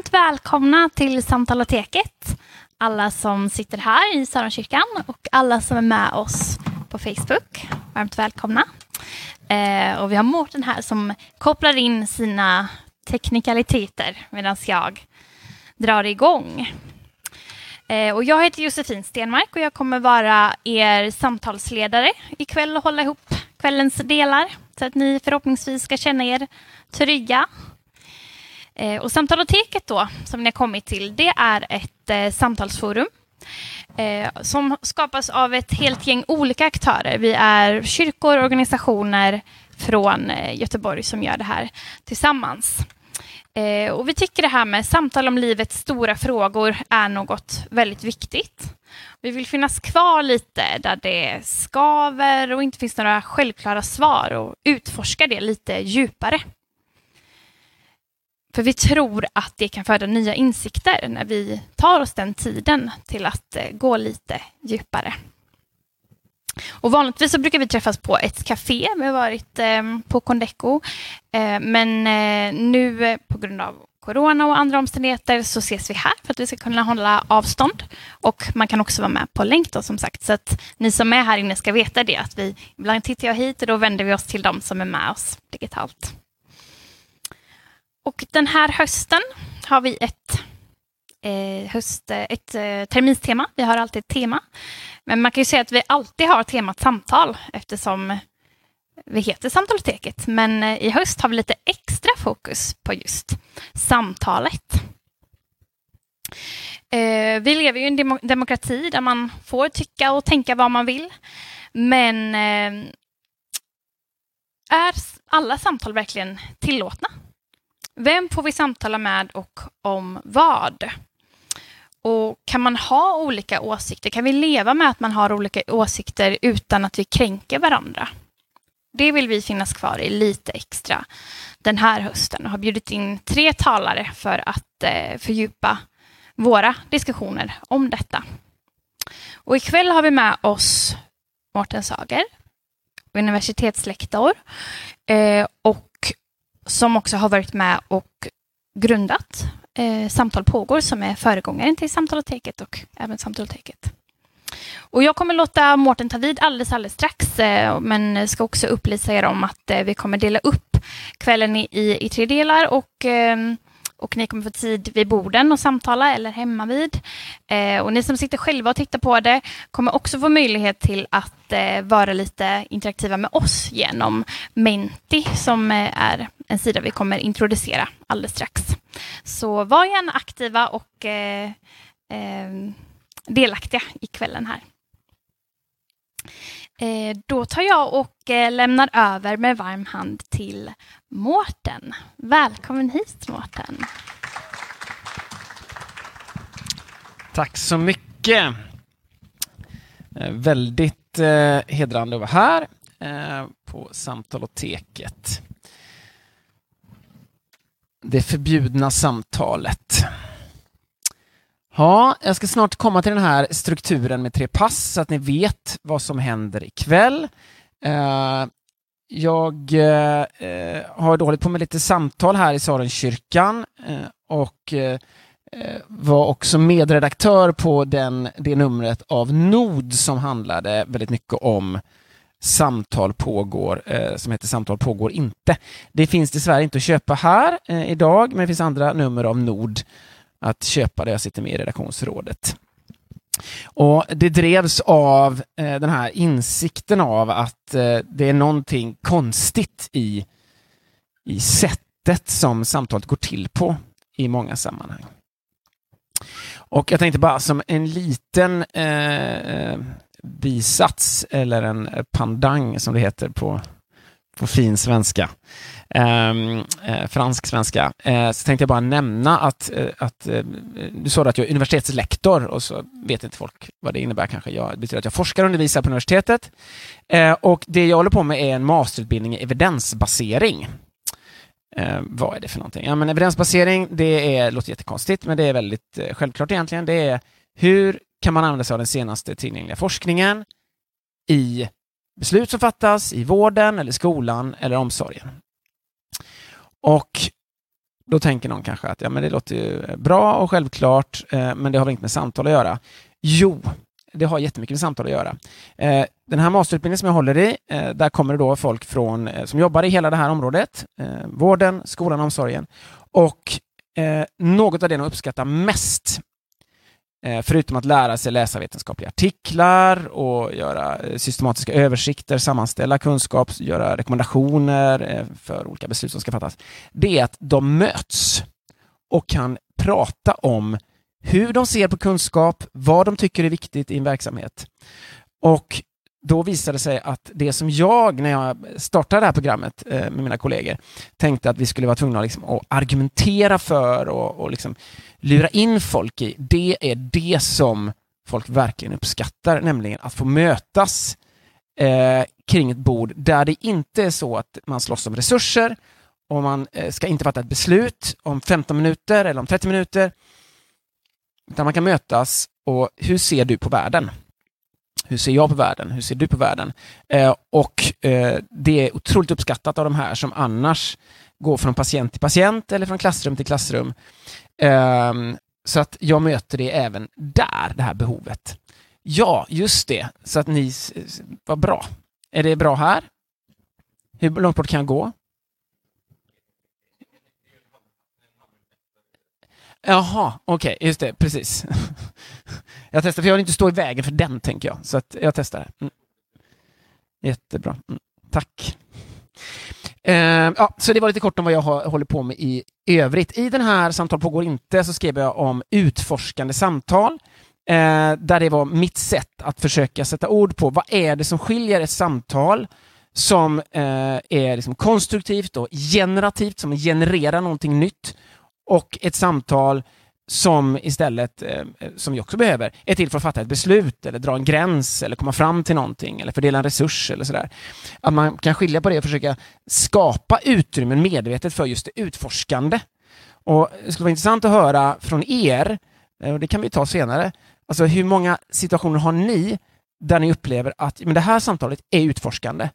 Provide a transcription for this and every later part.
varmt välkomna till Samtaloteket. Alla som sitter här i Sörenkyrkan och alla som är med oss på Facebook. Varmt välkomna. Eh, och vi har Mårten här som kopplar in sina teknikaliteter medan jag drar igång. Eh, och jag heter Josefin Stenmark och jag kommer vara er samtalsledare ikväll och hålla ihop kvällens delar så att ni förhoppningsvis ska känna er trygga Eh, och Samtaloteket då, som ni har kommit till, det är ett eh, samtalsforum eh, som skapas av ett helt gäng olika aktörer. Vi är kyrkor och organisationer från eh, Göteborg som gör det här tillsammans. Eh, och vi tycker det här med samtal om livets stora frågor är något väldigt viktigt. Vi vill finnas kvar lite där det skaver och inte finns några självklara svar och utforska det lite djupare. För vi tror att det kan föda nya insikter när vi tar oss den tiden till att eh, gå lite djupare. Och vanligtvis så brukar vi träffas på ett café. Vi har varit eh, på Condeco. Eh, men eh, nu eh, på grund av corona och andra omständigheter så ses vi här för att vi ska kunna hålla avstånd. Och man kan också vara med på länk då som sagt. Så att ni som är här inne ska veta det att vi ibland tittar jag hit och då vänder vi oss till de som är med oss digitalt. Och den här hösten har vi ett, eh, höst, eh, ett eh, terminstema. Vi har alltid ett tema. Men man kan ju säga att vi alltid har temat samtal eftersom vi heter Samtaloteket. Men eh, i höst har vi lite extra fokus på just samtalet. Eh, vi lever ju i en demo demokrati där man får tycka och tänka vad man vill. Men eh, är alla samtal verkligen tillåtna? Vem får vi samtala med och om vad? Och kan man ha olika åsikter? Kan vi leva med att man har olika åsikter utan att vi kränker varandra? Det vill vi finnas kvar i lite extra den här hösten och har bjudit in tre talare för att eh, fördjupa våra diskussioner om detta. Och ikväll har vi med oss Mårten Sager, universitetslektor eh, och som också har varit med och grundat eh, Samtal pågår som är föregångaren till Samtaloteket och även Samtaloteket. Och jag kommer låta Mårten ta vid alldeles, alldeles strax, eh, men ska också upplysa er om att eh, vi kommer dela upp kvällen i, i, i tre delar och eh, och ni kommer få tid vid borden och samtala eller hemma vid. Eh, och ni som sitter själva och tittar på det kommer också få möjlighet till att eh, vara lite interaktiva med oss genom Menti som eh, är en sida vi kommer introducera alldeles strax. Så var gärna aktiva och eh, eh, delaktiga i kvällen här. Eh, då tar jag och eh, lämnar över med varm hand till Mårten. Välkommen hit Mårten. Tack så mycket. Eh, väldigt eh, hedrande att vara här eh, på Samtaloteket. Det förbjudna samtalet. Ja, jag ska snart komma till den här strukturen med tre pass så att ni vet vad som händer ikväll. Uh, jag eh, har då hållit på med lite samtal här i Sarenkyrkan eh, och eh, var också medredaktör på den, det numret av Nod som handlade väldigt mycket om Samtal pågår, eh, som heter Samtal pågår inte. Det finns dessvärre inte att köpa här idag, men det finns andra nummer av Nord att köpa det. Jag sitter med i redaktionsrådet. Och Det drevs av eh, den här insikten av att eh, det är någonting konstigt i, i sättet som samtalet går till på i många sammanhang. Och jag tänkte bara som en liten eh, bisats eller en pandang som det heter på, på fin svenska, Ehm, eh, fransk svenska, eh, så tänkte jag bara nämna att, eh, att eh, du sa att jag är universitetslektor och så vet inte folk vad det innebär kanske. Jag, det betyder att jag forskar och undervisar på universitetet eh, och det jag håller på med är en masterutbildning i evidensbasering. Eh, vad är det för någonting? Ja, men evidensbasering, det är, låter jättekonstigt, men det är väldigt eh, självklart egentligen. Det är hur kan man använda sig av den senaste tillgängliga forskningen i beslut som fattas i vården, eller skolan eller omsorgen. Och Då tänker någon kanske att ja, men det låter ju bra och självklart, eh, men det har väl inte med samtal att göra. Jo, det har jättemycket med samtal att göra. Eh, den här masterutbildningen som jag håller i, eh, där kommer det då folk från, eh, som jobbar i hela det här området, eh, vården, skolan och omsorgen. Och eh, något av det de uppskattar mest Eh, förutom att lära sig läsa vetenskapliga artiklar och göra eh, systematiska översikter, sammanställa kunskap, göra rekommendationer eh, för olika beslut som ska fattas. Det är att de möts och kan prata om hur de ser på kunskap, vad de tycker är viktigt i en verksamhet. Och då visade det sig att det som jag, när jag startade det här programmet eh, med mina kollegor, tänkte att vi skulle vara tvungna liksom att argumentera för och, och liksom lura in folk i, det är det som folk verkligen uppskattar, nämligen att få mötas eh, kring ett bord där det inte är så att man slåss om resurser och man eh, ska inte fatta ett beslut om 15 minuter eller om 30 minuter. Utan man kan mötas och hur ser du på världen? Hur ser jag på världen? Hur ser du på världen? Eh, och eh, det är otroligt uppskattat av de här som annars går från patient till patient eller från klassrum till klassrum. Eh, så att jag möter det även där, det här behovet. Ja, just det. Så att ni, vad bra. Är det bra här? Hur långt bort kan jag gå? Jaha, okej, okay, just det, precis. jag testar, för jag vill inte stå i vägen för den, tänker jag. Så att jag testar. Mm. Jättebra. Mm. Tack. Uh, ja, så det var lite kort om vad jag håller på med i övrigt. I den här Samtal pågår inte så skrev jag om utforskande samtal, uh, där det var mitt sätt att försöka sätta ord på vad är det som skiljer ett samtal som uh, är liksom konstruktivt och generativt, som genererar någonting nytt, och ett samtal som istället, eh, som vi också behöver, är till för att fatta ett beslut eller dra en gräns eller komma fram till någonting eller fördela en resurs eller sådär. Att man kan skilja på det och försöka skapa utrymmen medvetet för just det utforskande. Och det skulle vara intressant att höra från er, eh, och det kan vi ta senare, alltså hur många situationer har ni där ni upplever att men det här samtalet är utforskande?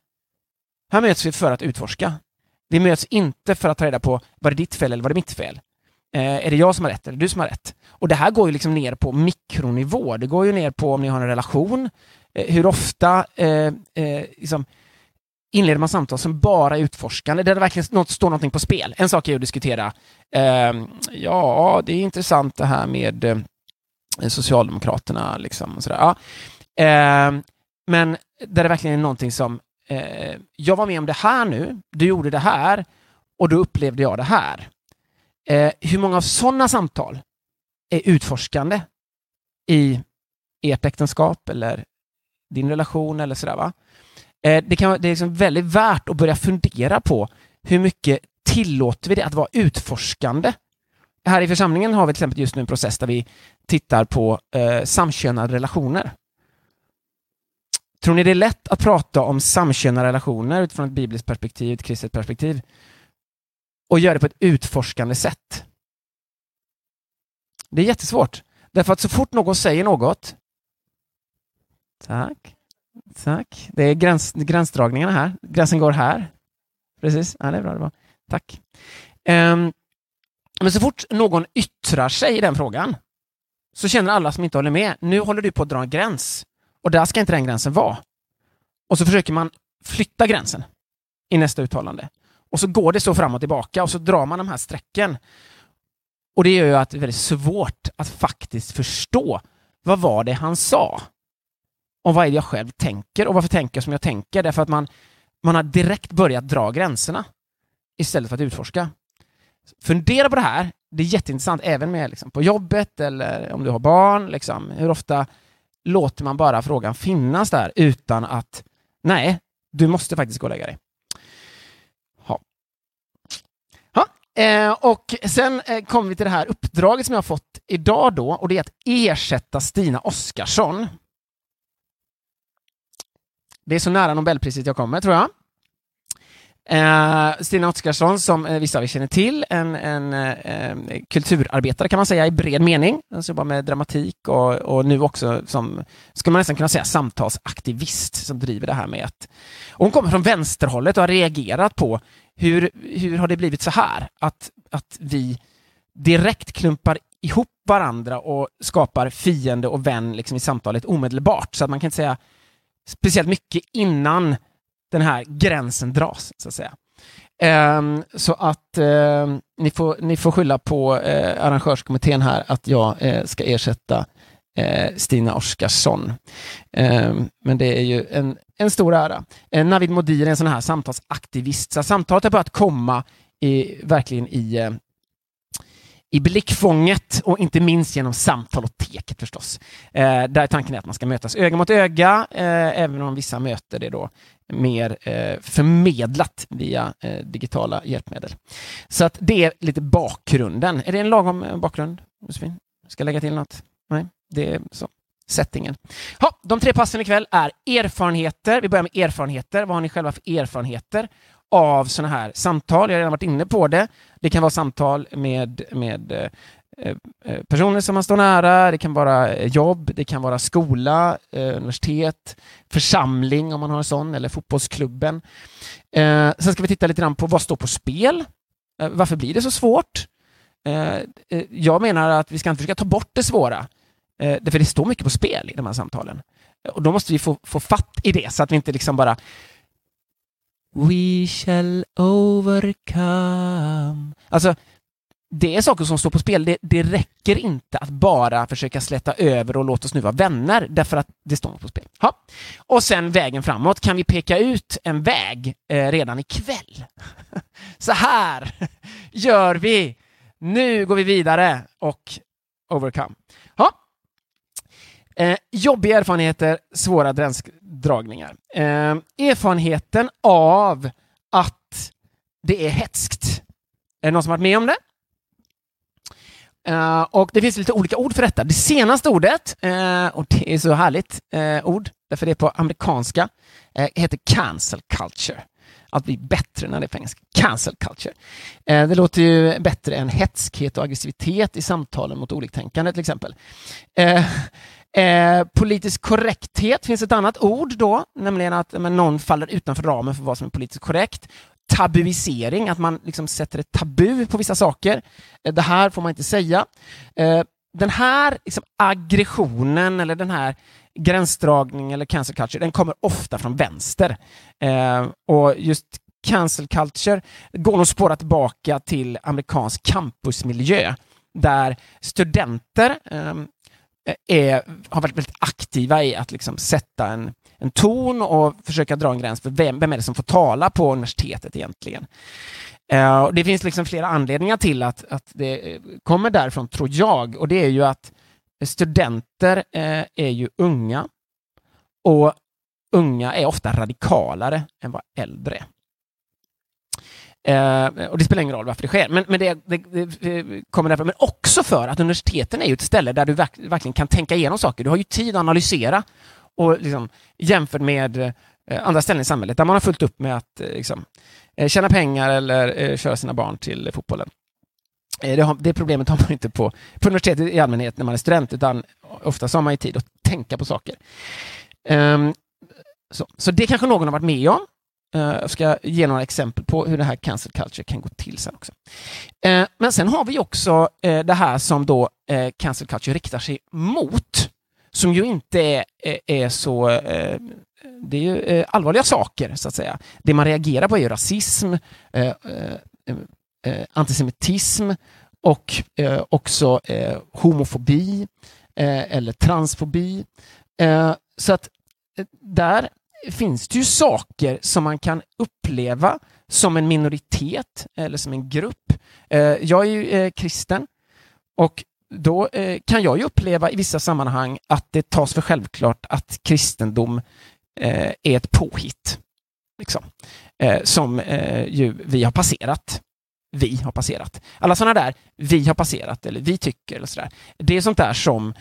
Här möts vi för att utforska. Vi möts inte för att ta reda på var det ditt fel eller var det mitt fel. Eh, är det jag som har rätt eller du som har rätt? Och det här går ju liksom ner på mikronivå. Det går ju ner på om ni har en relation. Eh, hur ofta eh, eh, liksom, inleder man samtal som bara är utforskande, där det verkligen något, står någonting på spel. En sak är att diskutera, ehm, ja, det är intressant det här med eh, Socialdemokraterna, liksom, och sådär. Ja. Ehm, men där det verkligen är någonting som, eh, jag var med om det här nu, du gjorde det här, och då upplevde jag det här. Eh, hur många av sådana samtal är utforskande i ert äktenskap eller din relation eller sådär va? Eh, det, kan, det är liksom väldigt värt att börja fundera på hur mycket tillåter vi det att vara utforskande? Här i församlingen har vi till exempel just nu en process där vi tittar på eh, samkönade relationer. Tror ni det är lätt att prata om samkönade relationer utifrån ett bibliskt perspektiv, ett kristet perspektiv? Och göra det på ett utforskande sätt. Det är jättesvårt. Därför att så fort någon säger något Tack. Tack. Det är gräns, gränsdragningarna här. Gränsen går här. Precis. Ja, det är bra. Det var. Tack. Um, men så fort någon yttrar sig i den frågan så känner alla som inte håller med, nu håller du på att dra en gräns och där ska inte den gränsen vara. Och så försöker man flytta gränsen i nästa uttalande. Och så går det så fram och tillbaka och så drar man de här strecken. Och det gör ju att det är väldigt svårt att faktiskt förstå vad var det han sa? Och vad är det jag själv tänker och varför tänker jag som jag tänker? Därför att man, man har direkt börjat dra gränserna istället för att utforska. Fundera på det här. Det är jätteintressant även med liksom, på jobbet eller om du har barn. Liksom, hur ofta låter man bara frågan finnas där utan att nej, du måste faktiskt gå och lägga dig. Eh, och sen eh, kommer vi till det här uppdraget som jag har fått idag då, och det är att ersätta Stina Oskarsson. Det är så nära Nobelpriset jag kommer, tror jag. Eh, Stina Oskarsson, som eh, vissa av er känner till, en, en eh, eh kulturarbetare kan man säga i bred mening. Hon jobbar med dramatik och, och, nu också som, ska man nästan kunna säga, samtalsaktivist som driver det här med att... hon kommer från vänsterhållet och har reagerat på hur, hur har det blivit så här? Att, att vi direkt klumpar ihop varandra och skapar fiende och vän liksom i samtalet omedelbart. Så att man kan inte säga speciellt mycket innan den här gränsen dras, så att säga. Um, så att uh, ni, får, ni får skylla på uh, arrangörskommittén här att jag uh, ska ersätta eh, Stina Oskarsson. Ehm, men det är ju en, en stor ära. Navid Modir är en sån här samtalsaktivist, så samtalet har börjat komma i, verkligen i i blickfånget och inte minst genom samtal och teket förstås. Eh, där tanken är att man ska mötas öga mot öga, eh, även om vissa möter det då mer eh, förmedlat via eh, digitala hjälpmedel. Så att det är lite bakgrunden. Är det en lagom eh, bakgrund, Josefin? Ska jag lägga till något? Nej, det är så. Settingen. Ha, de tre passen ikväll är erfarenheter. Vi börjar med erfarenheter. Vad har ni själva för erfarenheter av sådana här samtal. Jag har redan varit inne på det. Det kan vara samtal med, med eh, Eh, eh, personer som man står nära, det kan vara eh, jobb, det kan vara skola, universitet, församling om man har en sån, eller fotbollsklubben. sen ska vi titta lite grann på vad står på spel? varför blir det så svårt? jag menar att vi ska inte försöka ta bort det svåra, för det står mycket på spel i de här samtalen. Och då måste vi få, få fatt i det så att vi inte liksom bara We shall overcome. Alltså, det är saker som står på spel. Det, det räcker inte att bara försöka släta över och låta oss nu vara vänner, därför att det står på spel. Ha. Och sen vägen framåt. Kan vi peka ut en väg eh, redan ikväll? Så här gör vi. Nu går vi vidare och overcome. Ha. Eh, jobbiga erfarenheter, svåra dragningar. Eh, erfarenheten av att det är hetskt. Är det någon som varit med om det? Uh, och det finns lite olika ord för detta. Det senaste ordet, uh, och det är så härligt uh, ord, därför det är på amerikanska, heter cancel culture. Att bli bättre när det är på engelska. Cancel culture. det låter ju bättre än hetskhet och aggressivitet i samtalen mot oliktänkande till exempel. Eh, politisk korrekthet finns ett annat ord då, nämligen att men, någon faller utanför ramen för vad som är politiskt korrekt. Tabuisering, att man liksom sätter ett tabu på vissa saker. Eh, det här får man inte säga. Eh, den här liksom, aggressionen eller den här gränsdragningen eller cancel culture, den kommer ofta från vänster. Eh, och just cancel culture går nog spåra tillbaka till amerikansk campusmiljö där studenter är, har varit väldigt aktiva i att liksom sätta en, en ton och försöka dra en gräns för vem, vem är det som får tala på universitetet egentligen. Uh, det finns liksom flera anledningar till att, att det eh, kommer därifrån, tror jag, och det är ju att studenter eh, är ju unga och unga är ofta radikalare än vad äldre är. Eh, och det spelar ingen roll varför det sker, men, men det, det, det, kommer därför. Men också för att universiteten är ju ett ställe där du verk, verkligen kan tänka igenom saker. Du har ju tid att analysera och liksom, jämfört med eh, andra ställen i samhället där man har fullt upp med att eh, liksom, eh, tjäna pengar eller eh, köra sina barn till fotbollen. Eh, det, har, det, problemet har man inte på, på universitetet i allmänhet när man är student, utan ofta har man ju tid att tänka på saker. Um, så, så det kanske någon har varit med om. Eh, jag ska ge några exempel på hur det här cancel culture kan gå till sen också. Eh, men sen har vi också eh, det här som då cancel culture riktar sig mot, som ju inte är, är så eh, det är ju eh, allvarliga saker, så att säga. Det man reagerar på är rasism, eh, antisemitism och också homofobi eller transfobi. Så att där finns det ju saker som man kan uppleva som en minoritet eller som en grupp. Jag är ju kristen och då eh, kan jag ju uppleva i vissa sammanhang att det tas för självklart att kristendom eh, är ett påhitt. Liksom. Eh, som eh, ju vi har passerat. Vi har passerat. Alla sådana där vi har passerat eller vi tycker eller sådär. Det är sånt där som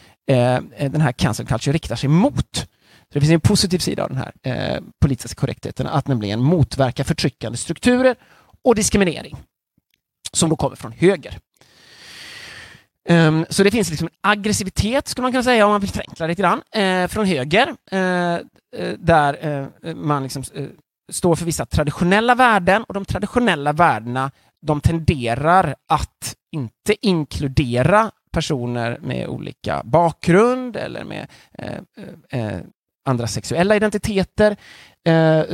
den här cancel culture riktar sig mot. Så det finns en positiv sida av den här eh, politiska korrektheten, att nämligen motverka förtryckande strukturer och diskriminering som då kommer från höger. Um, så det finns liksom en aggressivitet, skulle man kunna säga, om man vill förenkla lite grann, uh, från höger, uh, där man liksom, står för vissa traditionella värden och de traditionella värdena de tenderar att inte inkludera personer med olika bakgrund eller med andra sexuella identiteter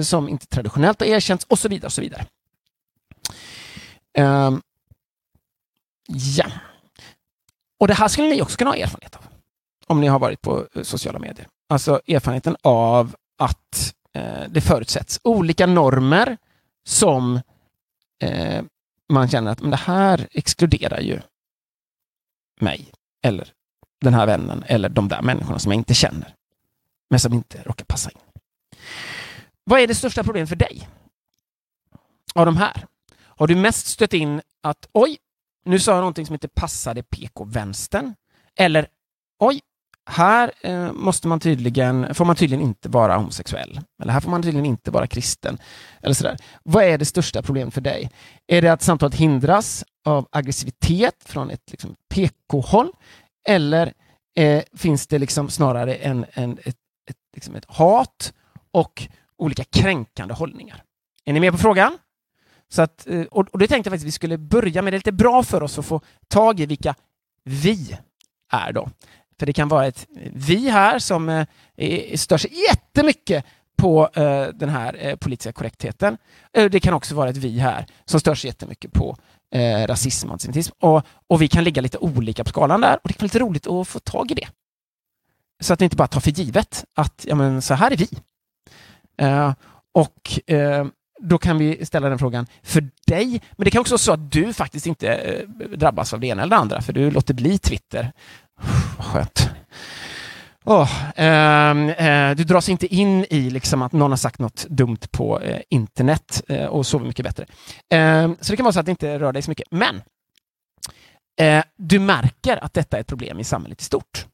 som inte traditionellt har erkänts och så vidare. Och så vidare. Um, ja. Och det här skulle ni också kunna ha erfarenhet av om ni har varit på eh, sociala medier. Alltså erfarenheten av att eh, det förutsätts olika normer som eh, man känner att men det här exkluderar ju mig eller den här vännen eller de där människorna som jag inte känner men som inte råkar passa in. Vad är det största problemet för dig? Av de här? Har du mest stött in att oj, nu sa jag någonting som inte passade PK-vänstern. Eller oj, här eh, måste man tydligen, får man tydligen inte vara homosexuell. Eller här får man tydligen inte vara kristen. Eller sådär. Vad är det största problemet för dig? Är det att samtalet hindras av aggressivitet från ett liksom, PK-håll? Eller eh, finns det liksom snarare en, en, ett, ett, liksom ett hat och olika kränkande hållningar? Är ni med på frågan? Så att, eh, och, och det tänkte jag faktiskt att vi skulle börja med. Det är lite bra för oss att få tag i vilka vi är då. För det kan vara ett eh, vi här som eh, stör sig jättemycket på eh, den här eh, politiska korrektheten. Eh, det kan också vara ett vi här som stör sig jättemycket på eh, rasism och antisemitism. Och, och vi kan ligga lite olika på skalan där och det kan vara lite roligt att få tag i det. Så att vi inte bara tar för givet att ja, men, så här är vi. Eh, och då kan vi ställa den frågan för dig. Men det kan också vara så att du faktiskt inte eh, drabbas av det ena eller det andra, för du låter bli Twitter. Vad skönt. Oh, eh, eh, du dras inte in i liksom att någon har sagt något dumt på eh, internet eh, och sover mycket bättre. Ehm, så det kan vara så att det inte rör dig så mycket. Men eh, du märker att detta är ett problem i samhället i stort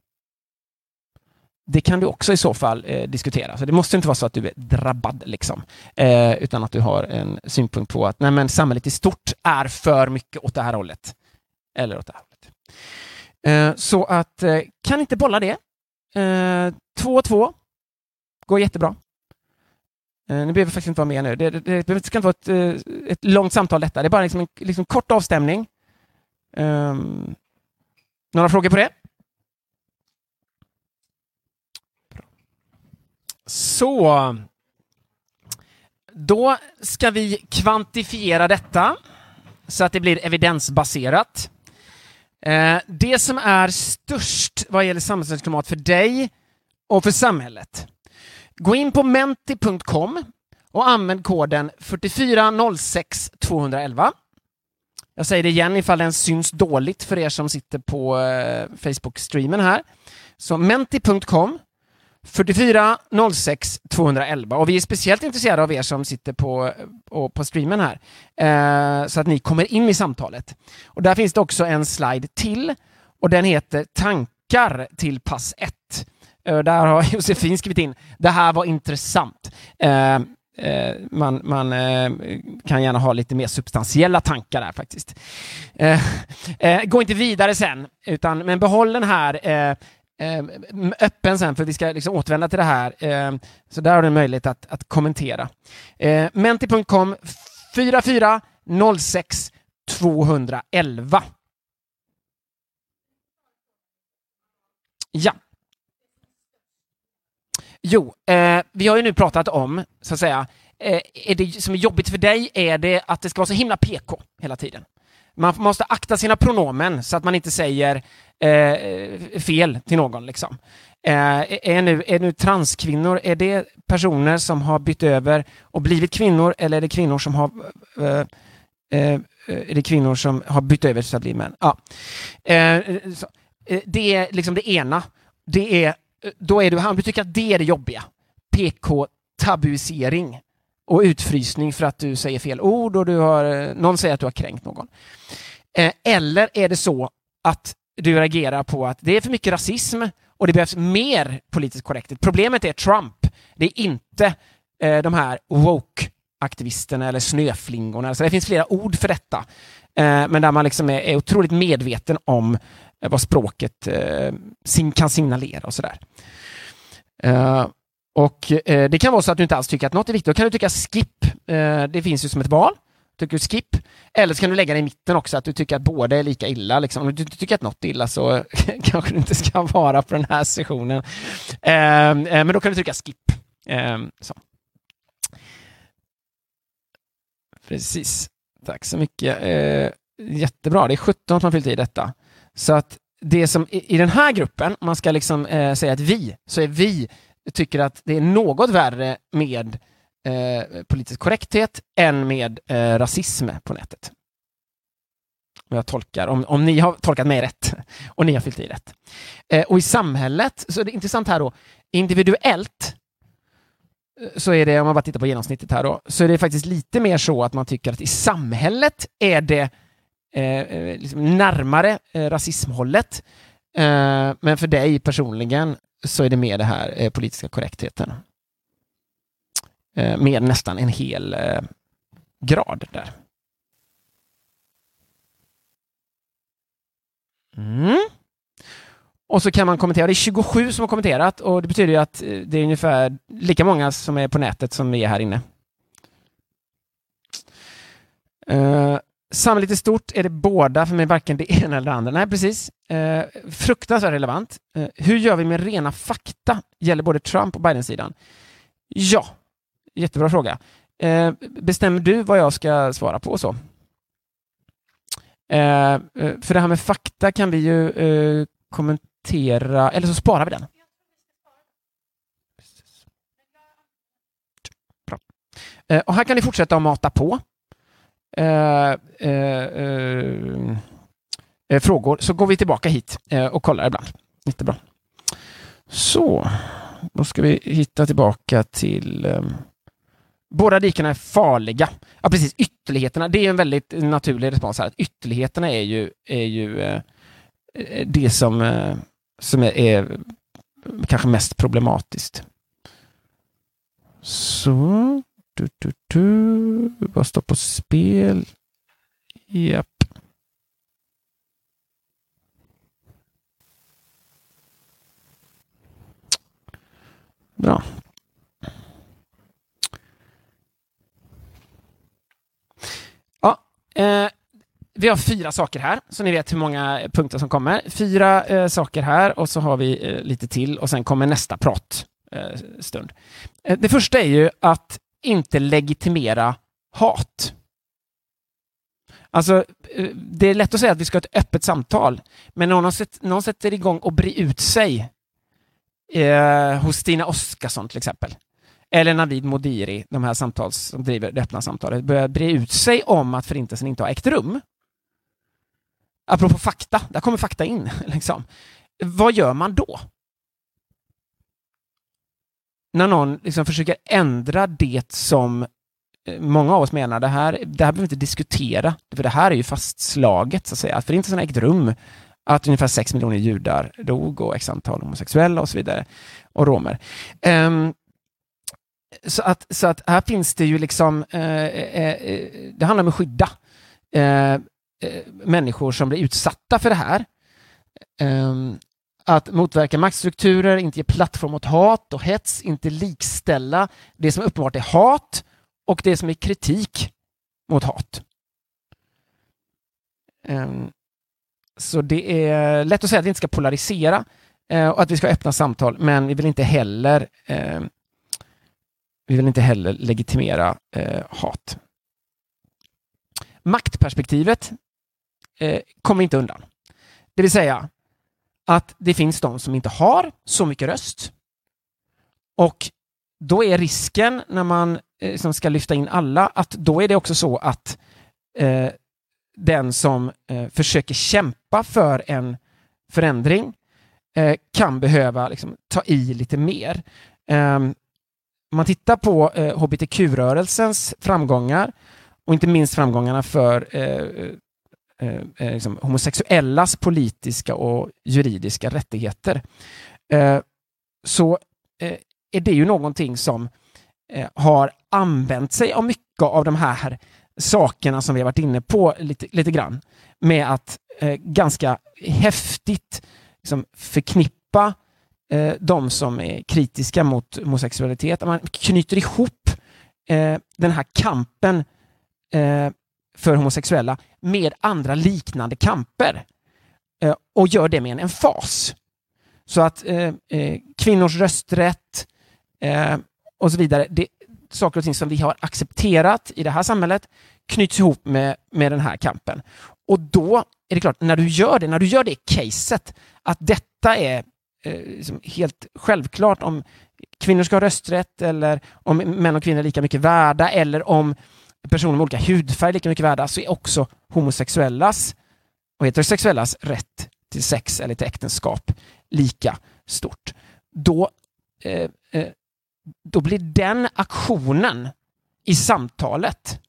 det kan du också i så fall eh, diskutera. Så det måste inte vara så att du är drabbad, liksom. Eh, utan att du har en synpunkt på att nej, men samhället i stort är för mycket åt det här hållet. Eller åt det här hållet. Eh, så att, eh, kan inte bolla det. Eh, två och två går jättebra. Eh, ni behöver faktiskt inte vara med nu. Det, det, det ska inte vara ett, eh, ett långt samtal detta. Det är bara liksom en liksom kort avstämning. Ehm, några frågor på det? Så. Då ska vi kvantifiera detta så att det blir evidensbaserat. Eh, det som är störst vad gäller samhällsklimat för dig och för samhället. Gå in på menti.com och använd koden 4406211. Jag säger det igen ifall den syns dåligt för er som sitter på eh, Facebook-streamen här. Så menti.com 44 06 211 och vi är speciellt intresserade av er som sitter på, på, på streamen här eh, så att ni kommer in i samtalet. Och där finns det också en slide till och den heter Tankar till pass 1. Eh, där har Josefin skrivit in Det här var intressant. Eh, eh man, man eh, kan gärna ha lite mer substantiella tankar där faktiskt. Eh, eh gå inte vidare sen, utan, men behåll den här eh, Eh, öppen sen, för vi ska liksom återvända till det här. Eh, så där har du möjlighet att, att kommentera. Eh, Menti.com 4406 211. Ja. Jo, eh, vi har ju nu pratat om, så att säga, eh, är det som är jobbigt för dig, är det att det ska vara så himla PK hela tiden? Man måste akta sina pronomen så att man inte säger eh, eh fel till någon. Liksom. Eh, är, nu, är nu transkvinnor, är det personer som har bytt över och blivit kvinnor eller är det kvinnor som har eh, eh, eh är det kvinnor som har bytt över till att bli män? Ja. Eh, så, det är liksom det ena. Det är, då är du, han tycker att det är det jobbiga. PK-tabuisering och utfrysning för att du säger fel ord och du har, eh, någon säger att du har kränkt någon. Eh, eller är det så att du reagerar på att det är för mycket rasism och det behövs mer politisk korrekthet. Problemet är Trump. Det är inte eh, de här woke-aktivisterna eller snöflingorna. Så det finns flera ord för detta. Men där man liksom är, otroligt medveten om vad språket kan signalera och sådär. Och eh, det kan vara så att du inte alls tycker att något är viktigt. Då kan du tycka skip. Eh, det finns ju som ett val. tycker du skip. Eller så kan du lägga det i mitten också, att du tycker att båda är lika illa. Liksom. Om du inte tycker att något är illa så kanske du inte ska vara på den här sessionen. Ehm, eh, men då kan du trycka skip. Eh, så. Precis. Tack så mycket. Eh, jättebra, det är 17 som har fyllt i detta. Så att det som i, i den här gruppen, om man ska liksom eh, säga att vi, så är vi tycker att det är något värre med eh, politisk korrekthet än med eh, rasism på nätet. Om jag tolkar, om, om ni har tolkat mig rätt och ni har fyllt i rätt. Eh, och i samhället, så är det intressant här då, individuellt eh, så är det, om man bara tittar på genomsnittet här då, så är det faktiskt lite mer så att man tycker att i samhället är det eh, eh liksom närmare eh, rasismhållet. Eh, men för dig personligen så är det mer det här eh, politiska korrektheten. Eh, med nästan en hel eh, grad där. Mm. Och så kan man kommentera. Det är 27 som har kommenterat och det betyder att eh, det är ungefär lika många som är på nätet som vi är här inne. Uh, samhället i stort är det båda för mig, varken det ena eller det andra. Nej, precis. Eh, fruktansvärt relevant. Eh, hur gör vi med rena fakta? Gäller både Trump och Biden-sidan? Ja, jättebra fråga. Eh, bestämmer du vad jag ska svara på så? Eh, eh, för det här med fakta kan vi ju kommentera kommentera, eller så sparar vi den. Bra. Eh, och här kan ni fortsätta att mata på. Eh, eh, eh, frågor, så går vi tillbaka hit eh, och kollar ibland. Jättebra. Så, då ska vi hitta tillbaka till ehm, Båda dikena är farliga. Ja, precis. Ytterligheterna, det är en väldigt naturlig respons här. Ytterligheterna är ju, är ju eh, det som som är, är kanske mest problematiskt. Så, du, du, du. Vad står på spel? Japp. Bra. Ja, eh, vi har fyra saker här, så ni vet hur många punkter som kommer. Fyra eh, saker här och så har vi eh, lite till och sen kommer nästa pratstund. Eh, eh, det första är ju att inte legitimera hat. Alltså, eh, det är lätt att säga att vi ska ha ett öppet samtal, men när någon, sätt, någon sätter igång och brer ut sig eh, hos Stina Oskarsson till exempel, eller Navid Modiri, de här samtals, som driver det öppna samtalet, börjar bre ut sig om att förintelsen inte har ägt rum, apropå fakta, där kommer fakta in. Liksom. Vad gör man då? När någon liksom försöker ändra det som eh, många av oss menar, det här, det här behöver vi inte diskutera, för det här är ju fastslaget, så att säga, att förintelsen har ägt rum, att ungefär sex miljoner judar dog och x antal homosexuella och så vidare, och romer. Um, så att, så att här finns det ju liksom, uh, uh, uh, det handlar om att skydda. Människor som blir utsatta för det här. Um, att motverka maktstrukturer, inte ge plattform åt hat och hets, inte likställa det som uppenbart är hat och det som är kritik mot hat. Ehm, så det är lätt att säga att vi inte ska polarisera eh, och att vi ska öppna samtal, men vi vill inte heller ehm, vi vill inte heller legitimera eh, hat. Maktperspektivet eh, kommer inte undan. Det vill säga att det finns de som inte har så mycket röst. Och då är risken när man eh, liksom ska lyfta in alla att då är det också så att eh, den som eh, försöker kämpa för en förändring eh, kan behöva liksom, ta i lite mer. Ehm, om man tittar på eh, hbtq-rörelsens framgångar och inte minst framgångarna för eh, Eh, eh, liksom, homosexuellas politiska och juridiska rättigheter, eh, så eh, är det ju någonting som eh, har använt sig av mycket av de här sakerna som vi har varit inne på lite, lite grann, med att eh, ganska häftigt liksom, förknippa eh, de som är kritiska mot homosexualitet, man knyter ihop eh, den här kampen för homosexuella med andra liknande kamper eh, och gör det med en emfas. Så att eh, eh, kvinnors rösträtt eh, och så vidare, det, saker och ting som vi har accepterat i det här samhället knyts ihop med, med den här kampen. Och då är det klart, när du gör det, när du gör det caset, att detta är eh, liksom helt självklart om kvinnor ska ha rösträtt eller om män och kvinnor är lika mycket värda eller om personer med olika hudfärg är lika mycket värda så är också homosexuellas och heterosexuellas rätt till sex eller till äktenskap lika stort. Då, eh, eh, då blir den aktionen i samtalet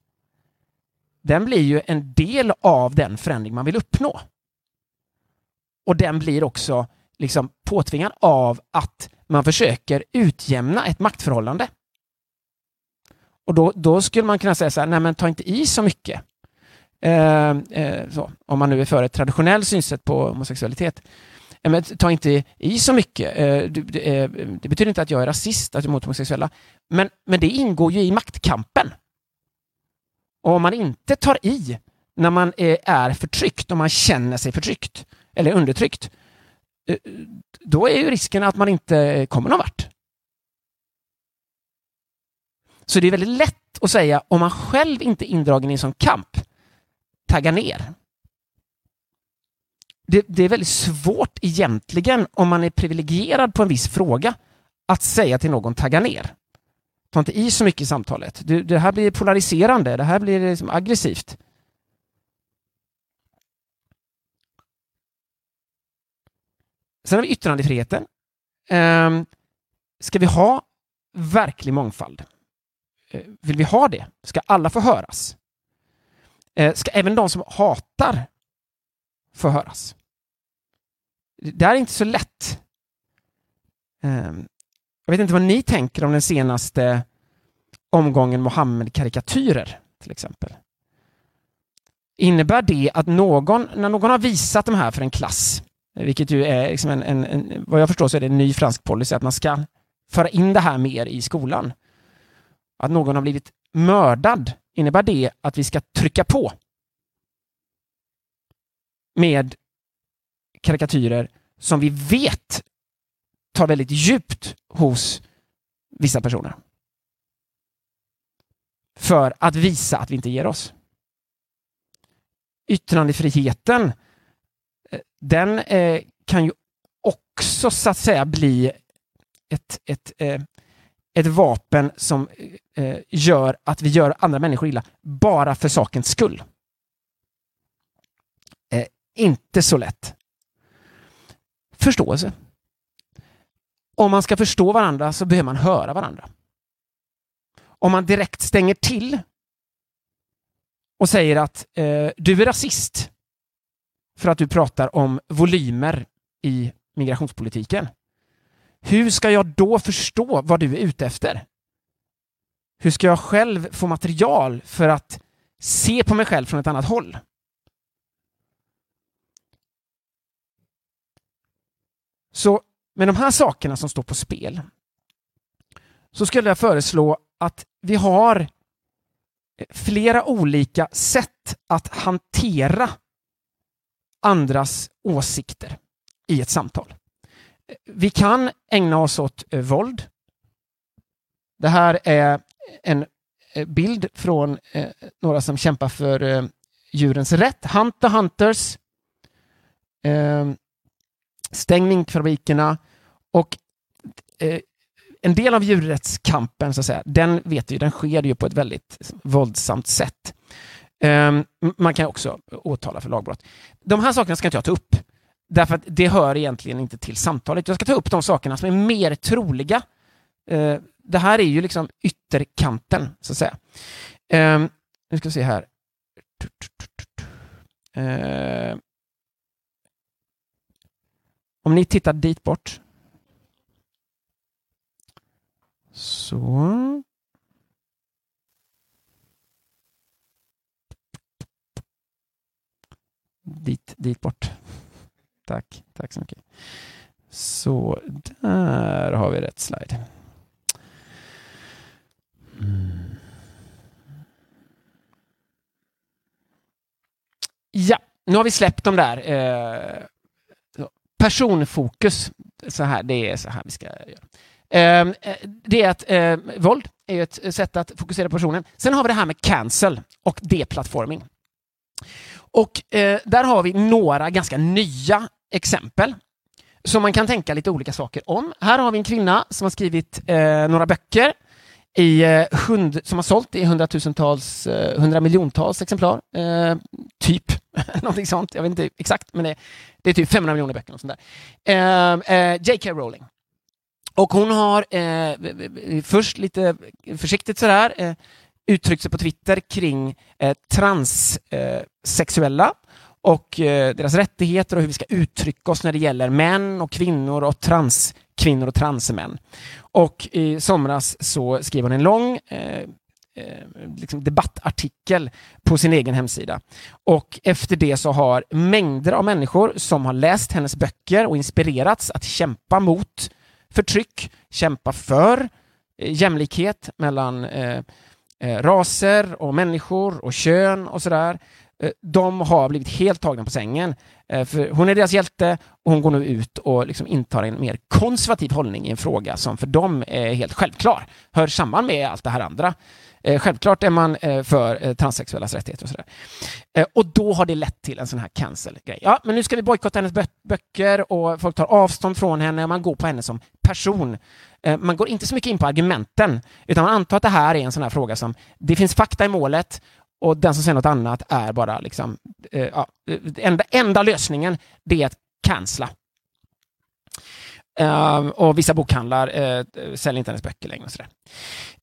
den blir ju en del av den förändring man vill uppnå. Och den blir också liksom påtvingad av att man försöker utjämna ett maktförhållande. Och då, då skulle man kunna säga så här, nej men ta inte i så mycket. Eh, eh, så, om man nu är för ett traditionellt synsätt på homosexualitet. Eh, men ta inte i så mycket. Eh, det, eh, det, betyder inte att jag är rasist att jag är mot homosexuella. Men, men det ingår ju i maktkampen. Och om man inte tar i när man är förtryckt, om man känner sig förtryckt eller undertryckt, eh, då är ju risken att man inte kommer någon vart. Så det är väldigt lätt att säga, om man själv inte är indragen i en sån kamp, tagga ner. Det, det, är väldigt svårt egentligen, om man är privilegierad på en viss fråga, att säga till någon tagga ner. Ta inte i så mycket i samtalet. Det, det här blir polariserande, det här blir liksom aggressivt. Sen har vi yttrandefriheten. Ehm, ska vi ha verklig mångfald? Eh, vill vi ha det? Ska alla få höras? Eh, ska även de som hatar få höras? Det är inte så lätt. Ehm, jag vet inte vad ni tänker om den senaste omgången Mohammed-karikatyrer till exempel. Innebär det att någon, när någon har visat de här för en klass, vilket ju är liksom en, en, en, vad jag förstår så är det en ny fransk policy att man ska föra in det här mer i skolan. Att någon har blivit mördad, innebär det att vi ska trycka på med karikatyrer som vi vet tar väldigt djupt hos vissa personer. För att visa att vi inte ger oss. Yttrandefriheten, eh, den eh, kan ju också så att säga bli ett, ett, eh, ett vapen som eh, gör att vi gör andra människor illa bara för sakens skull. Eh, inte så lätt. Förståelse om man ska förstå varandra så behöver man höra varandra. Om man direkt stänger till och säger att eh, du är rasist för att du pratar om volymer i migrationspolitiken. Hur ska jag då förstå vad du är ute efter? Hur ska jag själv få material för att se på mig själv från ett annat håll? Så med de här sakerna som står på spel så skulle jag föreslå att vi har flera olika sätt att hantera andras åsikter i ett samtal. Vi kan ägna oss åt eh, våld. Det här är en eh, bild från eh, några som kämpar för eh, djurens rätt. Hunt the Hunters. Ehm, stängning fabrikerna och eh, en del av djurrättskampen, så att säga, den vet vi, den sker ju på ett väldigt våldsamt sätt. Ehm, man kan också åtala för lagbrott. De här sakerna ska inte jag ta upp, därför att det hör egentligen inte till samtalet. Jag ska ta upp de sakerna som är mer troliga. Eh, det här är ju liksom ytterkanten, så att säga. Eh, nu ska vi se här. Eh, om ni tittar dit bort Så. Dit, dit bort. Tack, tack så mycket. Så där har vi rätt slide. Mm. Ja, nu har vi släppt de där. Eh, personfokus, så här, det är så här vi ska göra. Ehm, eh, det är att eh, våld är ett sätt att fokusera på personen. Sen har vi det här med cancel och deplattforming. Och eh, där har vi några ganska nya exempel som man kan tänka lite olika saker om. Här har vi en kvinna som har skrivit eh, några böcker i, eh, hund, som har sålt i hundratusentals, eh, hundramiljontals exemplar. Eh, typ, någonting sånt. Jag vet inte exakt, men det, det är typ 500 miljoner böcker. Och sånt där. Eh, eh, J.K. Rowling. Och hon har eh, först lite försiktigt sådär uttryckt sig på Twitter kring transsexuella och eh, deras rättigheter och hur vi ska uttrycka oss när det gäller män och kvinnor och transkvinnor och transmän. Och i somras så skrev hon en lång eh, eh, liksom debattartikel på sin egen hemsida. Och efter det så har mängder av människor som har läst hennes böcker och inspirerats att kämpa mot förtryck, kämpa för eh, jämlikhet mellan eh, raser och människor och kön och sådär. Eh, de har blivit helt tagna på sängen. Eh, för hon är deras hjälte och hon går nu ut och liksom intar en mer konservativ hållning i en fråga som för dem är helt självklar, hör samman med allt det här andra. Eh, självklart är man för transsexuellas rättigheter och sådär. Och då har det lett till en sån här cancel-grej. Ja, men nu ska vi bojkotta hennes böcker och folk tar avstånd från henne och man går på henne som person. Man går inte så mycket in på argumenten, utan man antar att det här är en sån här fråga som det finns fakta i målet och den som säger något annat är bara liksom, eh, ja, eh, enda, enda lösningen det är att cancella. Uh, och vissa bokhandlar uh, säljer inte hennes böcker längre. Och sådär.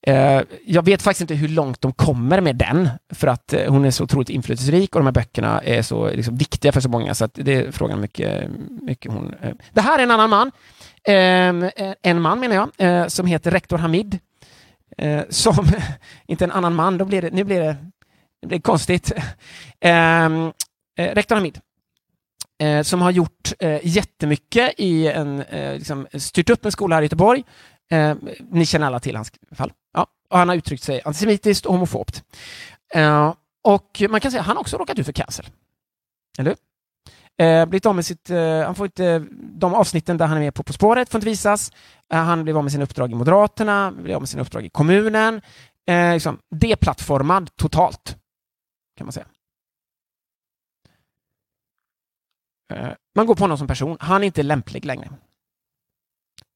Uh, jag vet faktiskt inte hur långt de kommer med den, för att uh, hon är så otroligt inflytelserik och de här böckerna är så liksom, viktiga för så många, så att det är frågan mycket, mycket hon... Det här är en annan man, ehm, en man menar jag, som heter rektor Hamid. som, inte en annan man, då blir det, nu blir det det är konstigt. Ehm, eh, rektor Hamid, eh, som har gjort eh, jättemycket i en, eh, liksom, styrt upp en skola här i Göteborg. Eh, ni känner alla till hans fall. Ja, och han har uttryckt sig antisemitiskt och homofobt. Eh, och man kan säga att han också råkat ut för cancel. Eller hur? Eh, blivit av med sitt, eh, han får inte, eh, de avsnitten där han är med på På spåret får inte visas. Eh, han blev av med sina uppdrag i Moderaterna, blev av med sina uppdrag i kommunen. Eh, liksom, deplattformad totalt kan man säga. Eh, man går på honom som person. Han är inte lämplig längre.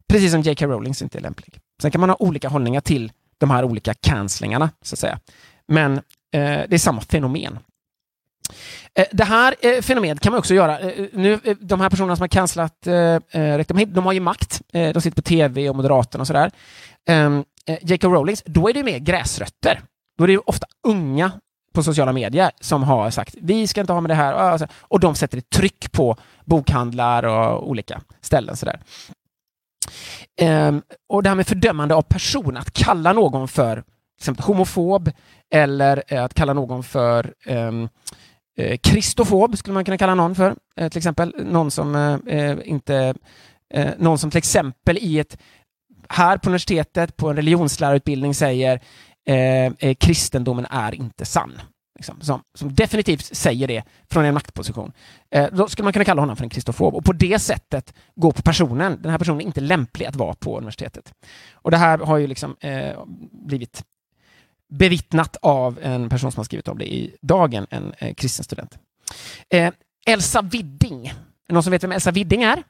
Precis som J.K. Rowling inte är lämplig. Sen kan man ha olika hållningar till de här olika cancellingarna, så att säga. Men eh, det är samma fenomen. Eh, det här eh, fenomenet kan man också göra. Eh, eh nu, eh, de här personerna som har cancelat eh, eh de har ju makt. de sitter på tv och Moderaterna och sådär. Ehm, eh, J.K. Rowlings, då är det mer gräsrötter. Då är det ofta unga på sociala medier som har sagt vi ska inte ha med det här alltså, och de sätter ett tryck på bokhandlar och olika ställen. Sådär. Um, och det här med fördömande av person, att kalla någon för till exempel homofob eller eh, att kalla någon för um, kristofob skulle man kunna kalla någon för, eh, till exempel. Någon som eh, eh inte någon som till exempel i ett här på universitetet på en religionslärarutbildning säger Eh, eh, kristendomen är inte sann. Liksom, som, som, definitivt säger det från en maktposition. Eh, då skulle man kunna kalla honom för en kristofob och på det sättet gå på personen. Den här personen är inte lämplig att vara på universitetet. Och det här har ju liksom eh, blivit bevittnat av en person som har skrivit om det i Dagen, en eh, kristen student. Eh, Elsa Widding. Någon som vet vem Elsa Widding är?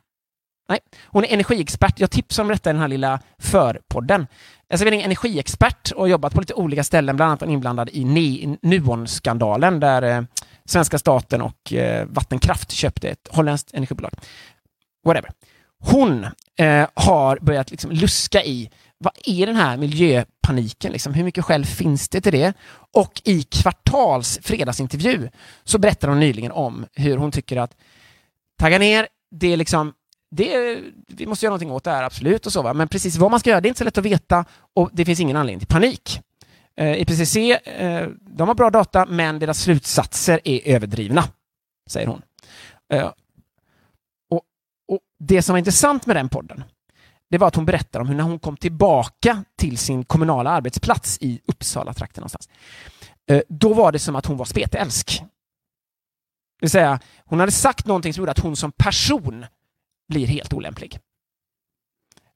Nej, hon är energiexpert. Jag tipsar om detta i den här lilla förpodden. Alltså, är en energiexpert och har jobbat på lite olika ställen, bland annat inblandad i Nuon-skandalen där eh, svenska staten och eh, Vattenkraft köpte ett holländskt energibolag. Whatever. Hon eh, har börjat liksom luska i vad är den här miljöpaniken? Liksom? Hur mycket skäl finns det till det? Och i Kvartals fredagsintervju så berättar hon nyligen om hur hon tycker att tagga ner, det är liksom det, vi måste göra någonting åt det här, absolut, och så, va? men precis vad man ska göra, det är inte så lätt att veta och det finns ingen anledning till panik. Eh, IPCC, eh, de har bra data, men deras slutsatser är överdrivna, säger hon. Eh, och, och, Det som var intressant med den podden, det var att hon berättar om hur när hon kom tillbaka till sin kommunala arbetsplats i Uppsala trakten någonstans, eh, då var det som att hon var spetälsk. Det vill säga, hon hade sagt någonting som gjorde att hon som person blir helt olämplig.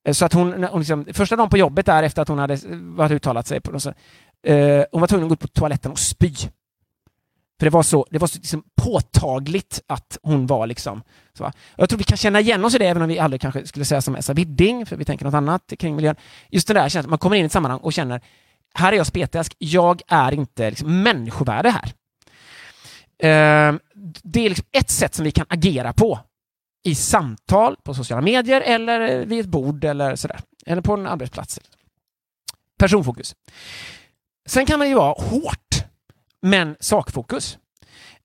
Eh, så att hon, hon liksom, första dagen på jobbet där efter att hon hade eh, varit uttalat sig, på något sätt, eh, hon var tvungen att gå upp på toaletten och spy. För det var så, det var så liksom påtagligt att hon var liksom... Så, Jag tror vi kan känna igen oss i det, även om vi aldrig kanske skulle säga som Essa Widding, för vi tänker något annat kring miljön. Just det där känslan, man kommer in i ett sammanhang och känner, här är jag spetälsk, jag är inte liksom, människovärde här. Eh, det är liksom ett sätt som vi kan agera på i samtal på sociala medier eller vid ett bord eller sådär. Eller på en arbetsplats. Personfokus. Sen kan man ju vara hårt, men sakfokus.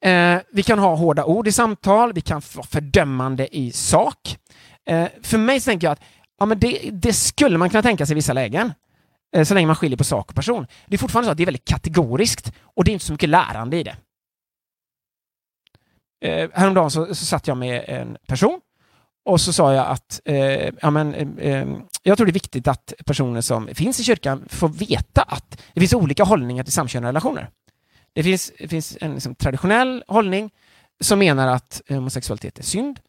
Eh, vi kan ha hårda ord i samtal, vi kan vara fördömande i sak. Eh, för mig så tänker jag att ja, men det, det skulle man kunna tänka sig i vissa lägen eh, så länge man skiljer på sak och person. Det är fortfarande så att det är väldigt kategoriskt och det är inte så mycket lärande i det. Eh, häromdagen så, så satt jag med en person och så sa jag att eh, ja, men, eh, jag tror det är viktigt att personer som finns i kyrkan får veta att det finns olika hållningar till samkönade relationer. Det finns, det finns en liksom, traditionell hållning som menar att eh, homosexualitet är synd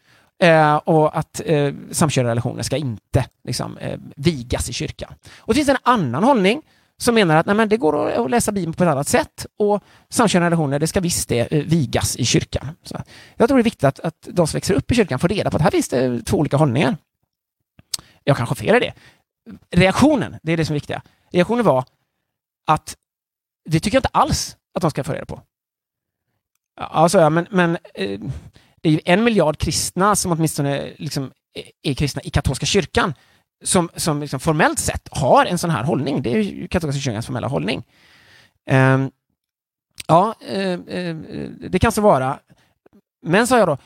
eh, och att eh, samkönade relationer ska inte liksom, eh, vigas i kyrkan. Och det finns en annan hållning som menar att nej, men det går att läsa Bibeln på ett annat sätt och samkönade relationer, det ska visst det eh, vigas i kyrkan. Så jag tror det är viktigt att, att de som växer upp i kyrkan får reda på att här finns det två olika hållningar. Jag kanske har fel i det. Reaktionen, det är det som är viktiga. Reaktionen var att det tycker jag inte alls att de ska få reda på. Alltså, men, men eh, det är ju en miljard kristna som åtminstone liksom eh, är kristna i katolska kyrkan som, som liksom formellt sett har en sån här hållning. Det är ju katolska kyrkans formella hållning. Um, ja, uh, uh, det kan så vara. Men, sa jag då,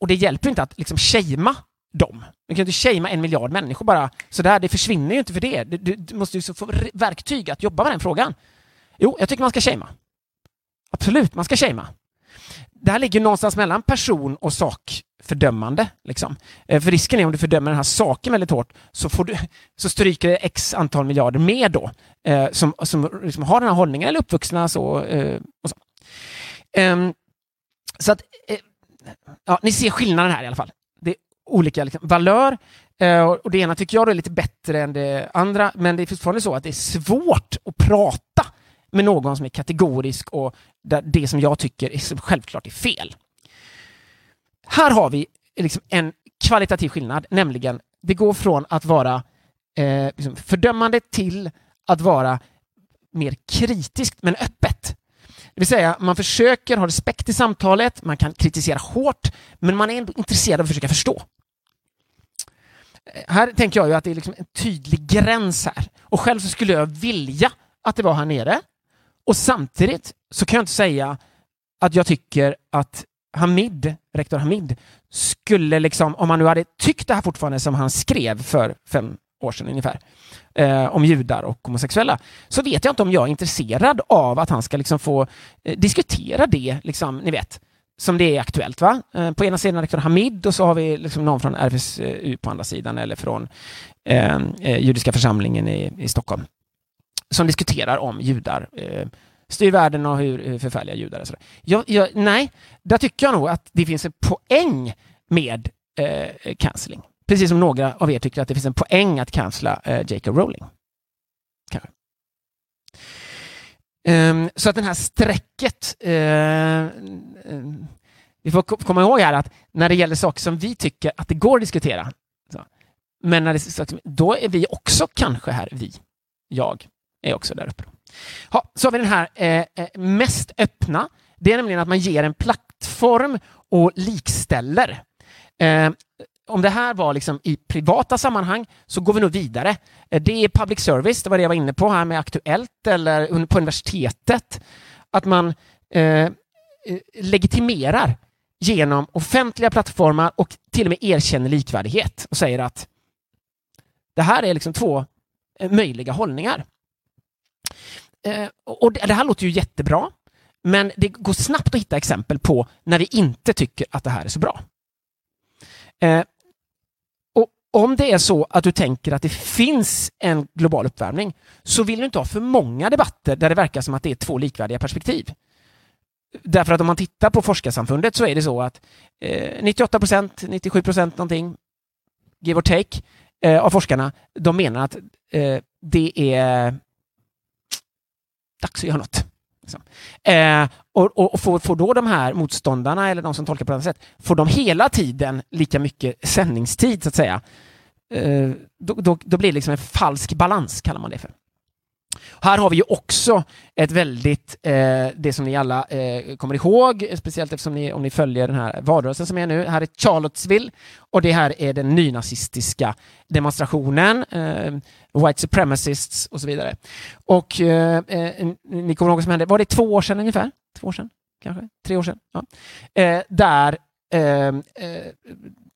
och det hjälper inte att liksom shama dem. Du kan inte shama en miljard människor bara sådär, det försvinner ju inte för det. Du, du, du måste ju få verktyg att jobba med den frågan. Jo, jag tycker man ska shama. Absolut, man ska shama. det här ligger någonstans mellan person och sak fördömande. Liksom. Eh, för risken är om du fördömer den här saken väldigt hårt så, får du, så stryker det x antal miljarder med då eh, som, som liksom har den här hållningen eller uppvuxna så. Eh, och så. Um, så att, eh, ja, ni ser skillnaden här i alla fall. Det är olika liksom, valör eh, och det ena tycker jag är lite bättre än det andra men det är fortfarande så att det är svårt att prata med någon som är kategorisk och där det som jag tycker är självklart är fel. Här har vi liksom en kvalitativ skillnad, nämligen det går från att vara eh, liksom fördömande till att vara mer kritiskt men öppet. Det vill säga, man försöker ha respekt i samtalet, man kan kritisera hårt, men man är ändå intresserad av att försöka förstå. Eh, här tänker jag ju att det är liksom en tydlig gräns här. Och själv så skulle jag vilja att det var här nere. Och samtidigt så kan jag inte säga att jag tycker att Hamid, rektor Hamid, skulle liksom, om han nu hade tyckt det här fortfarande som han skrev för fem år sedan ungefär, eh, om judar och homosexuella, så vet jag inte om jag är intresserad av att han ska liksom få eh, diskutera det, liksom, ni vet, som det är aktuellt. Va? Eh, på ena sidan rektor Hamid och så har vi liksom någon från RFSU på andra sidan eller från eh, eh, judiska församlingen i, i Stockholm som diskuterar om judar eh, styr världen och hur, hur förfärliga judar är. Jag, jag, nej, där tycker jag nog att det finns en poäng med eh, cancelling. Precis som några av er tycker att det finns en poäng att cancella eh, Jacob Rowling. Kanske. Um, så att det här strecket uh, um, vi får komma ihåg här att när det gäller saker som vi tycker att det går att diskutera, så, men när det, då är vi också kanske här, vi, jag, är också där uppe. Ha, så har vi den här eh, eh, mest öppna. Det är nämligen att man ger en plattform och likställer. Eh, om det här var liksom i privata sammanhang så går vi nog vidare. Eh, det är public service, det var det jag var inne på här med Aktuellt eller på universitetet. Att man eh, legitimerar genom offentliga plattformar och till och med erkänner likvärdighet och säger att det här är liksom två eh, möjliga hållningar. Eh, och det här låter ju jättebra, men det går snabbt att hitta exempel på när vi inte tycker att det här är så bra. Eh, och om det är så att du tänker att det finns en global uppvärmning så vill du inte ha för många debatter där det verkar som att det är två likvärdiga perspektiv. Därför att om man tittar på forskarsamfundet så är det så att eh, 98 procent, 97 procent någonting, give or take, eh, av forskarna, de menar att eh, det är dags att göra något. Liksom. Eh, och, och, och får, får, då de här motståndarna, eller de som tolkar på annat sätt, får de hela tiden lika mycket sändningstid, så att säga, eh, då, då, då, blir det liksom en falsk balans, kallar man det för. Här har vi ju också ett väldigt, eh, det som ni alla eh, kommer ihåg, speciellt eftersom ni, om ni följer den här valrörelsen som är nu. Här är Charlottesville och det här är den nynazistiska demonstrationen, eh, White Supremacists och så vidare. Och eh, eh, ni kommer ihåg vad som hände, var det två år sedan ungefär? Två år sedan? Kanske? Tre år sedan? Ja. Eh, där eh, eh,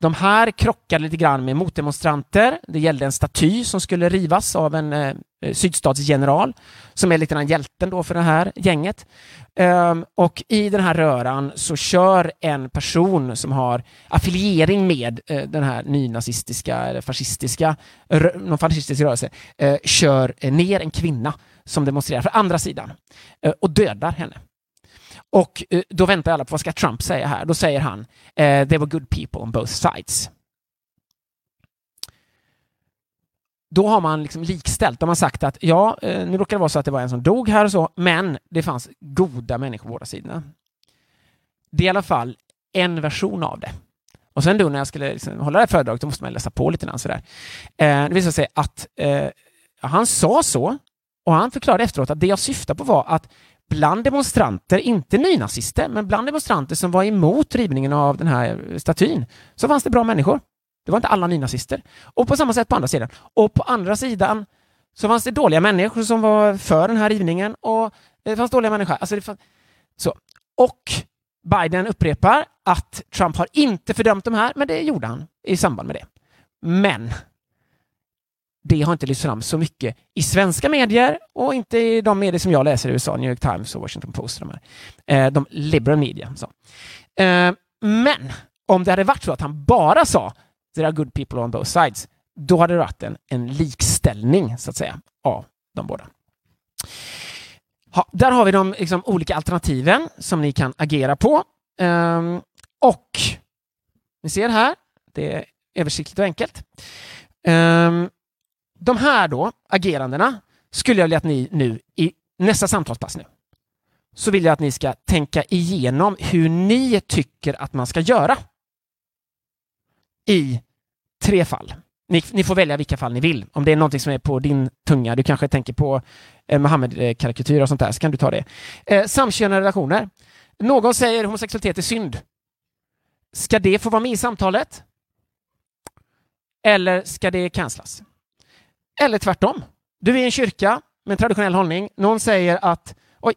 de här krockade lite grann med motdemonstranter. Det gällde en staty som skulle rivas av en eh, eh, sydstatsgeneral som är lite grann hjälten då för det här gänget. Ehm, och i den här röran så kör en person som har affiliering med eh, den här nynazistiska eller fascistiska, någon fascistisk rörelse, eh, kör eh, ner en kvinna som demonstrerar för andra sidan eh, och dödar henne. Och eh, då väntar alla på vad ska Trump säga här? Då säger han eh, “They were good people on both sides”. Då har man liksom likställt. De har sagt att ja, eh, nu råkar det vara så att det var en som dog här och så, men det fanns goda människor på båda sidorna. Det är i alla fall en version av det. Och sen då när jag skulle liksom hålla det här föredraget, då måste man läsa på lite grann sådär. Eh, det visade sig att eh, han sa så, och han förklarade efteråt att det jag syftade på var att bland demonstranter, inte nynazister, men bland demonstranter som var emot rivningen av den här eh, statyn, så fanns det bra människor. Det var inte alla nynazister. Och på samma sätt på andra sidan. Och på andra sidan så fanns det dåliga människor som var för den här rivningen och det fanns dåliga människor. Alltså det fanns... så. Och Biden upprepar att Trump har inte fördömt de här, men det gjorde han i samband med det. Men det har inte lyfts fram så mycket i svenska medier och inte i de medier som jag läser i USA, New York Times och Washington Post. De, här. Eh, de liberal media. Så. Eh, men om det hade varit så att han bara sa “There are good people on both sides”, då hade det varit en, en likställning, så att säga, av de båda. Ha, där har vi de liksom, olika alternativen som ni kan agera på. Um, och ni ser här, det är översiktligt och enkelt. Um, de här då, agerandena, skulle jag vilja att ni nu i nästa samtalspass nu, så vill jag att ni ska tänka igenom hur ni tycker att man ska göra i tre fall. Ni, ni, får välja vilka fall ni vill. Om det är någonting som är på din tunga, du kanske tänker på eh, Mohammed-karikatyrer och sånt där, så kan du ta det. Eh, samkönade relationer. Någon säger homosexualitet är synd. Ska det få vara med i samtalet? Eller ska det cancelas? Eller tvärtom. Du är i en kyrka med en traditionell hållning. Någon säger att oj,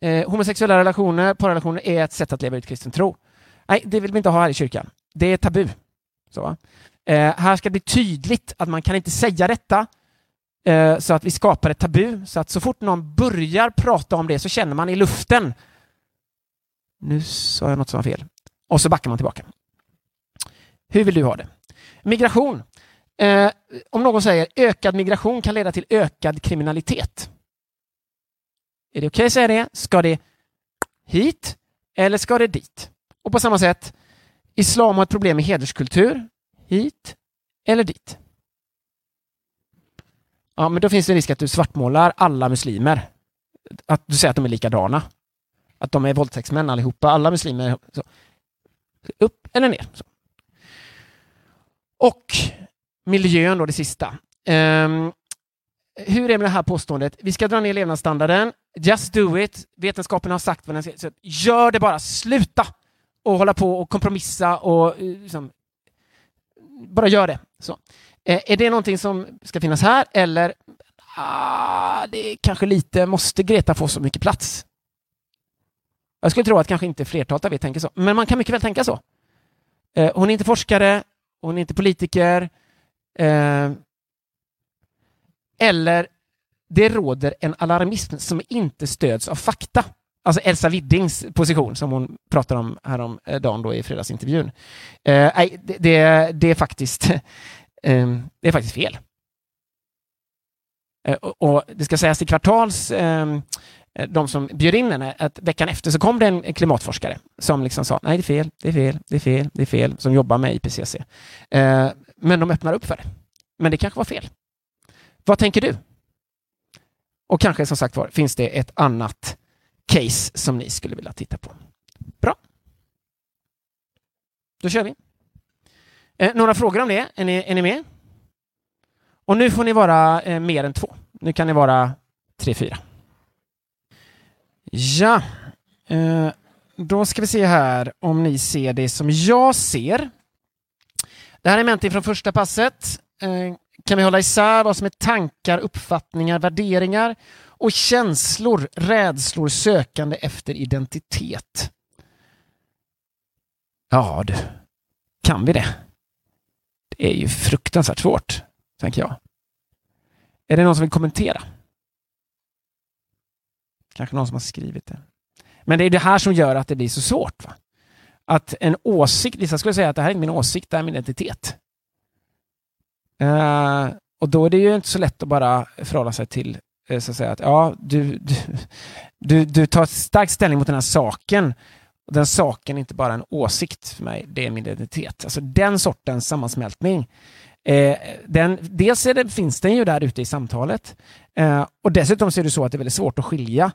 eh, homosexuella relationer, parrelationer är ett sätt att leva ut kristen tro. Nej, det vill vi inte ha här i kyrkan. Det är tabu. Så. Eh, här ska det bli tydligt att man kan inte säga detta eh, så att vi skapar ett tabu. Så att så fort någon börjar prata om det så känner man i luften nu sa jag något som var fel. Och så backar man tillbaka. Hur vill du ha det? Migration. Eh, om någon säger ökad migration kan leda till ökad kriminalitet. Är det okej okay att säga det? Ska det hit eller ska det dit? Och på samma sätt, islam har ett problem med hederskultur. Hit eller dit? Ja, men då finns det en risk att du svartmålar alla muslimer. Att du säger att de är likadana. Att de är våldtäktsmän allihopa. Alla muslimer. Så. Upp eller ner. Så. Och miljön då, det sista. Um, hur är det med det här påståendet? Vi ska dra ner levnadsstandarden. Just do it. Vetenskapen har sagt vad den ska... Så gör det bara. Sluta och hålla på och kompromissa och eh, liksom, bara gör det. Så. Eh, är det någonting som ska finnas här eller ah, det är kanske lite, måste Greta få så mycket plats? Jag skulle tro att kanske inte flertalet av er tänker så, men man kan mycket väl tänka så. Eh, hon är inte forskare, hon är inte politiker, Eh, eller det råder en alarmism som inte stöds av fakta. Alltså Elsa Widdings position som hon pratar om häromdagen eh, då i fredagsintervjun. Eh, det, det, det, är faktiskt, eh, det är faktiskt fel. Eh, och, och, det ska sägas till Kvartals eh, de som bjöd in henne, att veckan efter så kom det en klimatforskare som liksom sa nej, det är fel, det är fel, det är fel, det är fel, som jobbar med IPCC. Men de öppnar upp för det. Men det kanske var fel. Vad tänker du? Och kanske som sagt var, finns det ett annat case som ni skulle vilja titta på? Bra. Då kör vi. Eh, några frågor om det? Är ni, är ni med? Och nu får ni vara eh, mer än två. Nu kan ni vara tre, fyra. Ja, eh, då ska vi se här om ni ser det som jag ser. Det här är Menti från första passet. Eh, kan vi hålla isär vad som är tankar, uppfattningar, värderingar och känslor, rädslor, sökande efter identitet? Ja du, kan vi det? Det är ju fruktansvärt svårt, tänker jag. Är det någon som vill kommentera? Kanske någon som har skrivit det. Men det är det här som gör att det blir så svårt. Va? Att en åsikt, vissa skulle säga att det här är min åsikt, det här är min identitet. Uh, och då är det ju inte så lätt att bara förhålla sig till eh, så att säga att ja, du, du, du, du tar stark ställning mot den här saken. Och den saken är inte bara en åsikt för mig, det är min identitet. Alltså den sortens sammansmältning. Eh, den, dels det, finns den ju där ute i samtalet eh, och dessutom så är det så att det är väldigt svårt att skilja.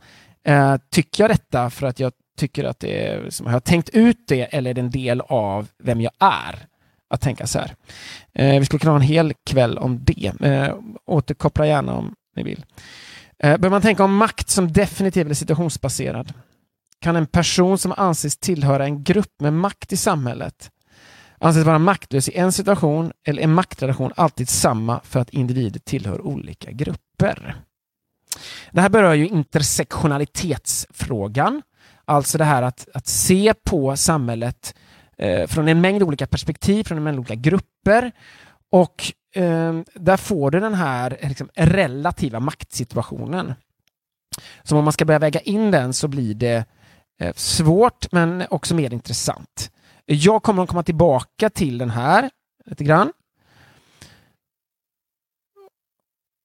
tycker jag detta för att jag tycker att det är, som, har jag tänkt ut det eller är det en del av vem jag är? att tänka så här. Eh, vi skulle kunna ha en hel kväll om det. Eh, återkoppla gärna om ni vill. Eh, bör man tänka om makt som definitiv eller situationsbaserad? Kan en person som anses tillhöra en grupp med makt i samhället anses vara maktlös i en situation eller är maktrelation alltid samma för att individer tillhör olika grupper? Det här berör ju intersektionalitetsfrågan, alltså det här att, att se på samhället eh, från en mängd olika perspektiv, från en mängd olika grupper. Och eh, där får du den här liksom, relativa maktsituationen. Så om man ska börja väga in den så blir det eh, svårt men också mer intressant. Jag kommer att komma tillbaka till den här lite grann.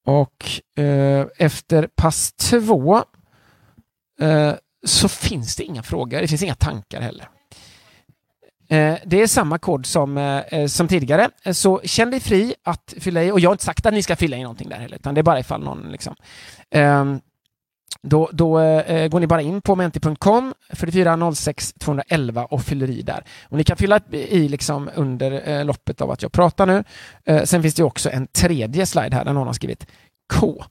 Och eh, efter pass två eh, så finns det inga frågor, det finns inga tankar heller. Eh, det är samma kod som, eh, eh, som tidigare, så känn dig fri att fylla i. Och jag har inte sagt att ni ska fylla i någonting där heller, utan det är bara ifall någon liksom. Ehm, då, då går ni bara in på menti.com 4406 211 och fyller i där. Och ni kan fylla i liksom under loppet av att jag pratar nu. Sen finns det också en tredje slide här där någon har skrivit K.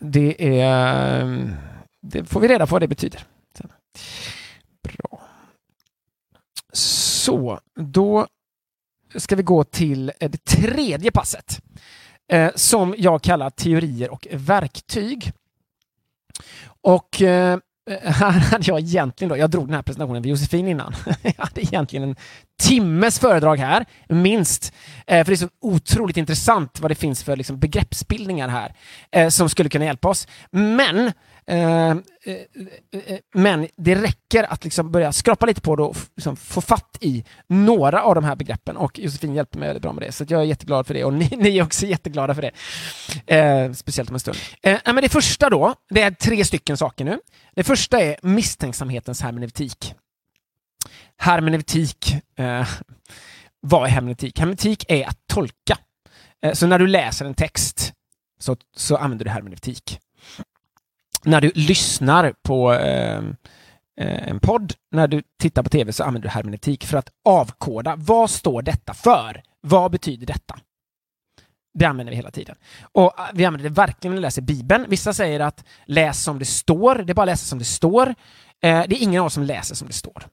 Det är... Ehm, det får vi reda på vad det betyder. Bra. Så, då ska vi gå till eh, det tredje passet eh, som jag kallar teorier och verktyg. Och eh, här hade jag egentligen då, jag drog den här presentationen vid Josefin innan. jag hade egentligen en timmes föredrag här, minst. Eh, för det är så otroligt intressant vad det finns för liksom, begreppsbildningar här eh, som skulle kunna hjälpa oss. Men Eh, eh, eh, men det räcker att liksom börja skrapa lite på det och liksom få fatt i några av de här begreppen och Josefin hjälper mig väldigt bra med det. Så jag är jätteglad för det och ni, ni är också jätteglada för det. Eh, speciellt om en stund. Eh, men det första då, det är tre stycken saker nu. Det första är misstänksamhetens hermeneutik. Hermeneutik, eh, vad är hermeneutik? Hermeneutik är att tolka. så när du läser en text så, så använder du hermeneutik när du lyssnar på ehm, eh, en podd, när du tittar på tv så använder du hermeneutik för att avkoda. Vad står detta för? Vad betyder detta? Det använder vi hela tiden. Och eh, vi använder det verkligen när vi läser Bibeln. Vissa säger att läs som det står, det är bara att läsa som det står. Eh, det är ingen av oss som läser som det står.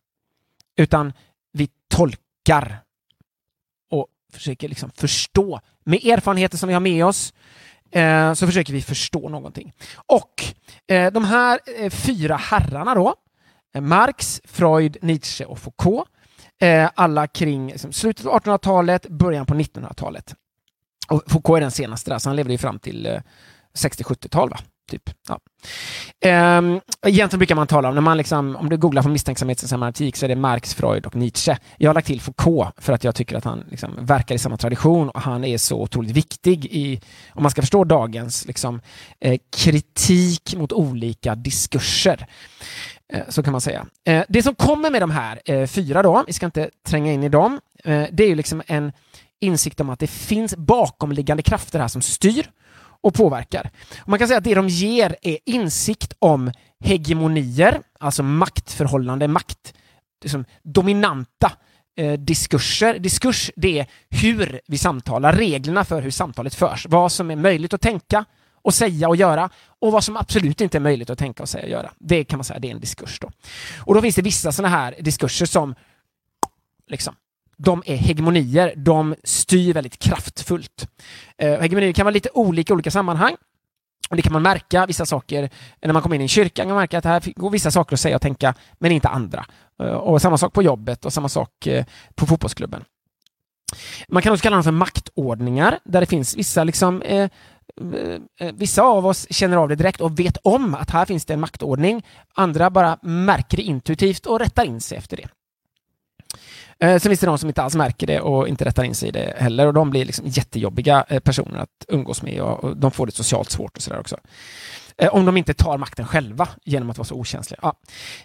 Utan vi tolkar och försöker liksom förstå med erfarenheter som vi har med oss eh, så försöker vi förstå någonting. Och eh, de här eh, fyra herrarna då, eh, Marx, Freud, Nietzsche och Foucault, eh, alla kring liksom, slutet av 1800-talet, början på 1900-talet. Och Foucault är den senaste där, så han levde ju fram till eh, 60-70-tal. Typ. Ja. Ehm, egentligen brukar man tala om, när man liksom, om du googlar på misstänksamhetssemantik så är det Marx, Freud och Nietzsche. Jag har lagt till Foucault för att jag tycker att han liksom verkar i samma tradition och han är så otroligt viktig i, om man ska förstå dagens liksom, eh, kritik mot olika diskurser. Eh, så kan man säga. Eh, det som kommer med de här eh, fyra då, vi ska inte tränga in i dem, eh, det är ju liksom en insikt om att det finns bakomliggande krafter här som styr och påverkar. Och man kan säga att det de ger är insikt om hegemonier, alltså maktförhållande, makt, liksom dominanta eh, diskurser. Diskurs, det är hur vi samtalar, reglerna för hur samtalet förs, vad som är möjligt att tänka och säga och göra och vad som absolut inte är möjligt att tänka och säga och göra. Det kan man säga, det är en diskurs då. Och då finns det vissa sådana här diskurser som liksom de är hegemonier, de styr väldigt kraftfullt. Eh, hegemonier kan vara lite olika i olika sammanhang. Och det kan man märka, vissa saker, när man kommer in i en kyrka kan man märka att här går vissa saker att säga och tänka, men inte andra. Eh, och samma sak på jobbet och samma sak eh, på fotbollsklubben. Man kan också kalla dem för maktordningar, där det finns vissa liksom, eh, eh, eh vissa av oss känner av det direkt och vet om att här finns det en maktordning. Andra bara märker det intuitivt och rättar in sig efter det. Eh, sen finns det de som inte alls märker det och inte rättar in sig i det heller och de blir liksom jättejobbiga eh, personer att umgås med och, och de får det socialt svårt och sådär också. Eh, om de inte tar makten själva genom att vara så okänsliga. Ja,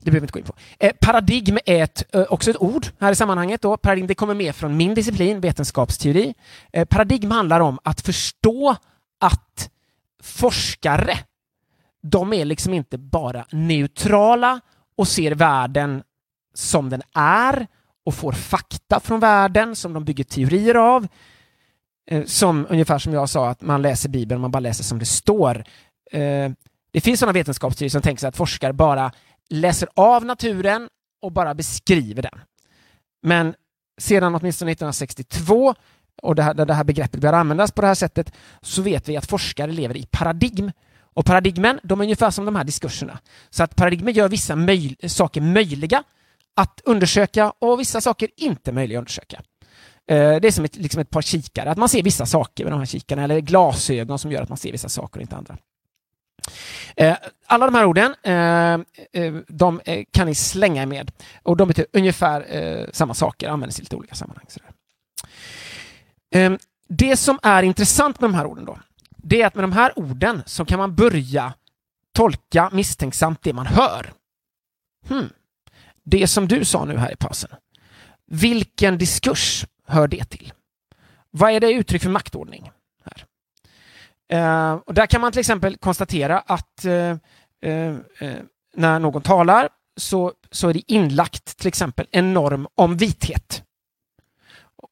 det behöver vi inte gå in på. Eh, paradigm är ett, eh, också ett ord här i sammanhanget. Då. Paradigm det kommer med från min disciplin, vetenskapsteori. Eh, paradigm handlar om att förstå att forskare, de är liksom inte bara neutrala och ser världen som den är och får fakta från världen som de bygger teorier av. Eh, som ungefär som jag sa, att man läser Bibeln, man bara läser som det står. Eh, det finns sådana vetenskapsteorier som tänker sig att forskare bara läser av naturen och bara beskriver den. Men sedan åtminstone 1962, och det här, det här begreppet börjar användas på det här sättet, så vet vi att forskare lever i paradigm. Och paradigmen, de är ungefär som de här diskurserna. Så att paradigmen gör vissa möj saker möjliga att undersöka och vissa saker inte möjliga att undersöka. Eh, det är som ett, liksom ett par kikare, att man ser vissa saker med de här kikarna, eller glasögon som gör att man ser vissa saker och inte andra. Eh, alla de här orden, eh, de kan ni slänga med och de betyder ungefär samma saker, används i lite olika sammanhang. Ehm, det som är intressant med de här orden då, det är att med de här orden så kan man börja tolka misstänksamt det man hör. Hmm det som du sa nu här i pausen. Vilken diskurs hör det till? Vad är det uttryck för maktordning? Här? Eh, och där kan man till exempel konstatera att eh, eh, eh när någon talar så, så är det inlagt till exempel en norm om vithet.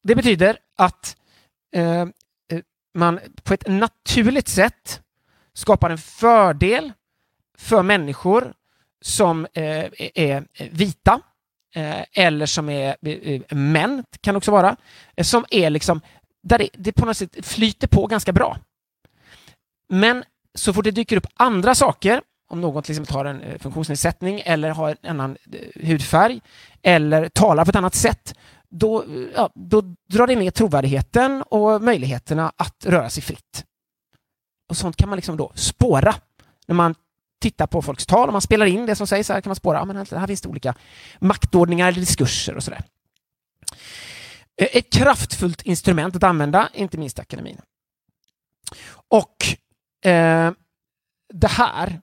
Det betyder att eh, eh, man på ett naturligt sätt skapar en fördel för människor som eh, är vita eh, eller som är eh, män, kan också vara, eh, som är liksom, där det, det på något sätt flyter på ganska bra. Men så fort det dyker upp andra saker, om någon liksom till exempel har en eh, funktionsnedsättning eller har en annan eh, hudfärg eller talar på ett annat sätt, då, ja, då drar det ner trovärdigheten och möjligheterna att röra sig fritt. Och sånt kan man liksom då spåra när man titta på folks tal, om man spelar in det som sägs här kan man spåra, ja, men här finns det olika maktordningar eller diskurser och sådär. Eh, ett kraftfullt instrument att använda, inte minst akademin. Och eh, det här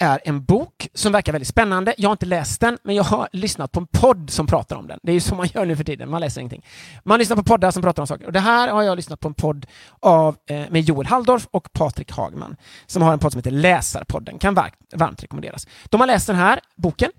är en bok som verkar väldigt spännande. Jag har inte läst den, men jag har lyssnat på en podd som pratar om den. Det är ju så man gör nu för tiden, man läser ingenting. Man lyssnar på poddar som pratar om saker. Och det här har jag lyssnat på en podd av, eh, med Joel Halldorf och Patrik Hagman, som har en podd som heter Läsarpodden. Kan varmt rekommenderas. De har läst den här boken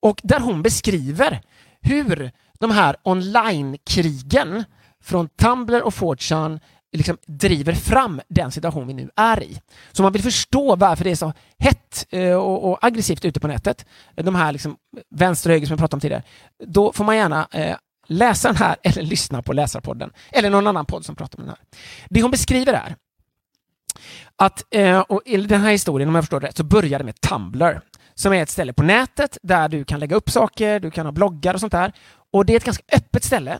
och där hon beskriver hur de här online-krigen från Tumblr och 4 liksom driver fram den situation vi nu är i. Så om man vill förstå varför det är så hett eh, och, och aggressivt ute på nätet, de här liksom vänster och höger som jag pratade om tidigare, då får man gärna eh, läsa den här eller lyssna på Läsarpodden eller någon annan podd som pratar om den här. Det hon beskriver är att, eh, och i den här historien, om jag förstår det rätt, så börjar det med Tumblr som är ett ställe på nätet där du kan lägga upp saker, du kan ha bloggar och sånt där. Och det är ett ganska öppet ställe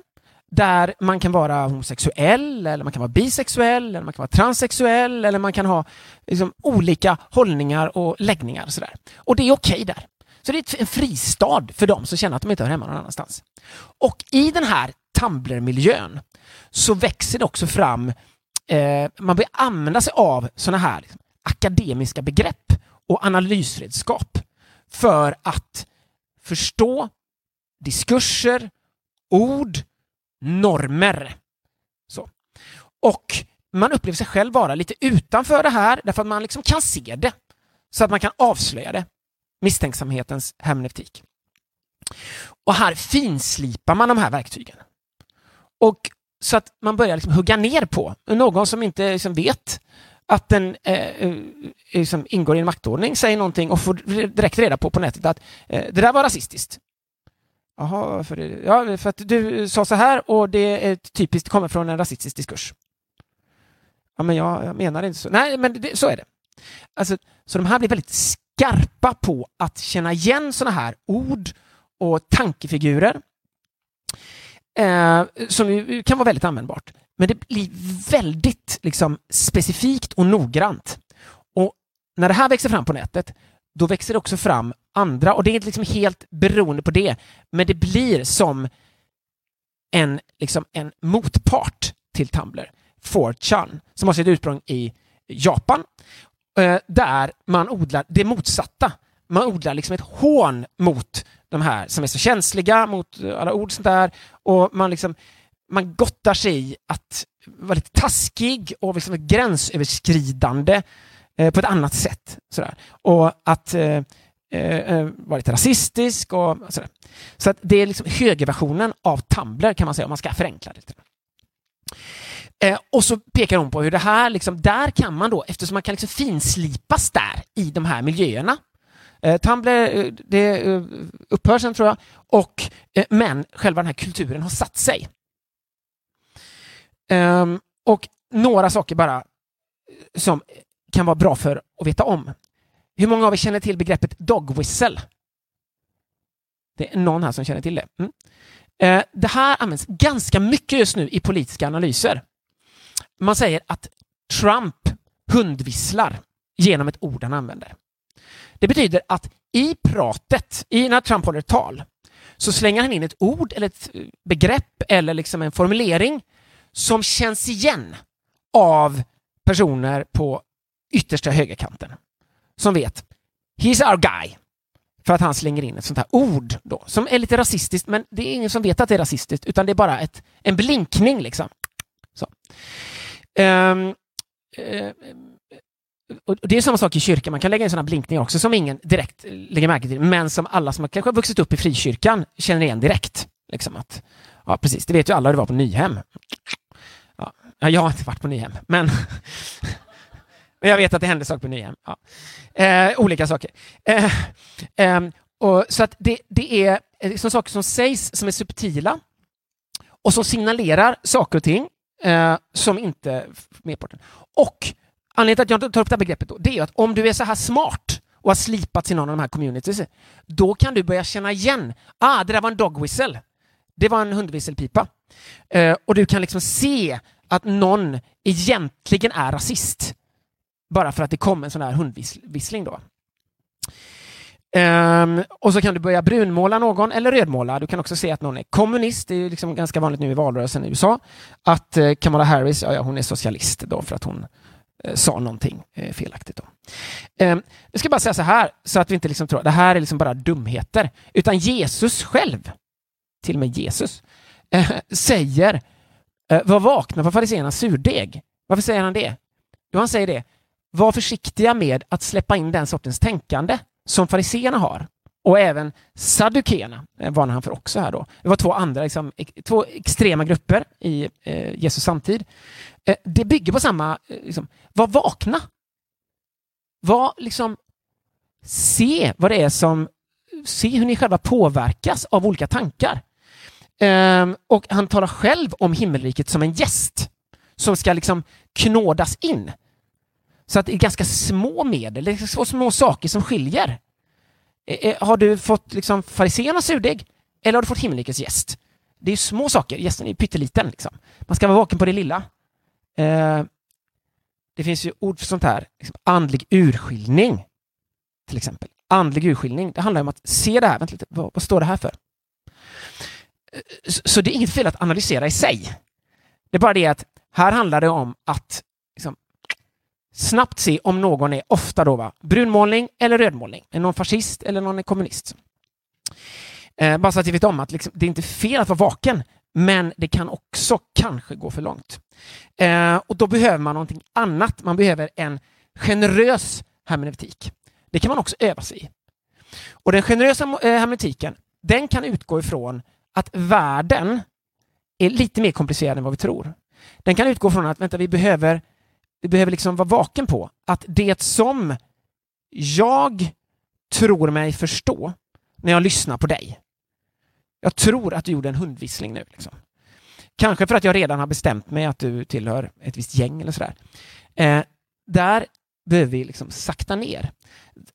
där man kan vara homosexuell, eller man kan vara bisexuell, eller man kan vara transsexuell, eller man kan ha liksom, olika hållningar och läggningar. Och, sådär. och det är okej okay där. Så det är en fristad för dem som känner att de inte hör hemma någon annanstans. Och i den här Tumblr-miljön så växer det också fram, eh, man börjar använda sig av sådana här liksom, akademiska begrepp och analysredskap för att förstå diskurser, ord, normer. Så. Och man upplever sig själv vara lite utanför det här därför att man liksom kan se det. Så att man kan avslöja det. Misstänksamhetens hermeneutik. Och här finslipar man de här verktygen. Och så att man börjar liksom hugga ner på någon som inte liksom vet att den eh, eh, liksom ingår i en maktordning, säger någonting och får direkt reda på på nätet att eh, det där var rasistiskt. Jaha, för, det, ja, för att du sa så här och det är typiskt kommer från en rasistisk diskurs. Ja, men jag, jag menar inte så. Nej, men det, så är det. Alltså, så de här blir väldigt skarpa på att känna igen sådana här ord och tankefigurer eh, som kan vara väldigt användbart. Men det blir väldigt liksom, specifikt och noggrant. Och när det här växer fram på nätet, då växer det också fram andra, och det är inte liksom helt beroende på det, men det blir som en, liksom en motpart till Tumblr, 4chan, som har sitt ursprung i Japan, eh, där man odlar det motsatta. Man odlar liksom ett hån mot de här som är så känsliga, mot alla ord och sånt där, och man liksom man gottar sig i att vara lite taskig och liksom gränsöverskridande eh, på ett annat sätt. Sådär. Och att eh, eh, eh, vara lite rasistisk och sådär. Så att det är liksom högerversionen av Tumblr kan man säga om man ska förenkla det. Eh, och så pekar hon på hur det här, liksom, där kan man då, eftersom man kan liksom finslipas där i de här miljöerna. Eh, Tumblr, eh, det eh, upphör sen tror jag, och, men själva den här kulturen har satt sig. Um, och några saker bara som kan vara bra för att veta om. Hur många av er känner till begreppet dog whistle? Det är någon här som känner till det. Mm. Eh, det här används ganska mycket just nu i politiska analyser. Man säger att Trump hundvisslar genom ett ord han använder. Det betyder att i pratet, i när Trump håller ett tal, så slänger han in ett ord eller ett begrepp eller liksom en formulering som känns igen av personer på yttersta högerkanten. Som vet, he's our guy. För att han slänger in ett sånt här ord då, som är lite rasistiskt, men det är ingen som vet att det är rasistiskt, utan det är bara ett, en blinkning liksom. Så. Um, uh, och det är samma sak i kyrkan, man kan lägga in sådana blinkningar också som ingen direkt lägger märke till, men som alla som kanske har vuxit upp i frikyrkan känner igen direkt. Liksom att, ja, precis, det vet ju alla hur det var på Nyhem. Ja, jag har inte varit på Nyhem, men jag vet att det hände saker på Nyhem. Ja. Eh, olika saker. Eh, eh, och, så att det, det är eh, liksom saker som sägs som är subtila och som signalerar saker och ting eh, som inte merparten. Och anledningen till att jag tar upp det här begreppet då, det är att om du är så här smart och har slipats i någon av de här communities, då kan du börja känna igen, ah, det där var en dog whistle. Det var en hundvisselpipa. Eh, och du kan liksom se att någon egentligen är rasist. Bara för att det kom en sån här hundvissling då. Um, och så kan du börja brunmåla någon eller rödmåla. Du kan också se att någon är kommunist. Det är liksom ganska vanligt nu i valrörelsen i USA att uh, Kamala Harris, ja, ja, hon är socialist då för att hon uh, sa någonting uh, felaktigt. Då. Um, jag ska bara säga så här så att vi inte liksom tror att det här är liksom bara dumheter. Utan Jesus själv, till och med Jesus, säger eh, var vakna på fariséernas surdeg. Varför säger han det? Jo, han säger det. Var försiktiga med att släppa in den sortens tänkande som fariséerna har. Och även saddukeerna eh, varnar han för också här då. Det var två andra, liksom, två extrema grupper i eh, Jesus samtid. Eh, det bygger på samma, eh, liksom, var vakna. Var liksom, se vad det är som, se hur ni själva påverkas av olika tankar. Eh, och han talar själv om himmelriket som en gäst som ska liksom knådas in. Så att det är ganska små medel, det är så små saker som skiljer. Eh, eh, har du fått liksom fariséernas surdeg eller har du fått himmelrikets gäst? det är små saker. Gästen är pytteliten. Liksom. Man ska vara vaken på det lilla. Eh, det finns ju ord för sånt här. Liksom, andlig urskiljning. Till exempel. Andlig urskiljning. Det handlar om att se det här. Vänta lite, vad, vad står det här för? Eh, så, så det är inget fel att analysera i sig. Det är bara det att här handlar det om att snabbt se om någon är, ofta då, va, brunmålning eller rödmålning. Är någon fascist eller någon är kommunist? Eh, bara så att vi vet om att liksom, det är inte fel att vara vaken, men det kan också kanske gå för långt. Eh, och då behöver man någonting annat. Man behöver en generös hermeneutik. Det kan man också öva sig i. Och den generösa eh, hermeneutiken, den kan utgå ifrån att världen är lite mer komplicerad än vad vi tror. Den kan utgå från att vänta, vi behöver, vi behöver liksom vara vaken på att det som jag tror mig förstå när jag lyssnar på dig. Jag tror att du gjorde en hundvissling nu. Liksom. Kanske för att jag redan har bestämt mig att du tillhör ett visst gäng eller sådär. Eh, där behöver vi liksom sakta ner.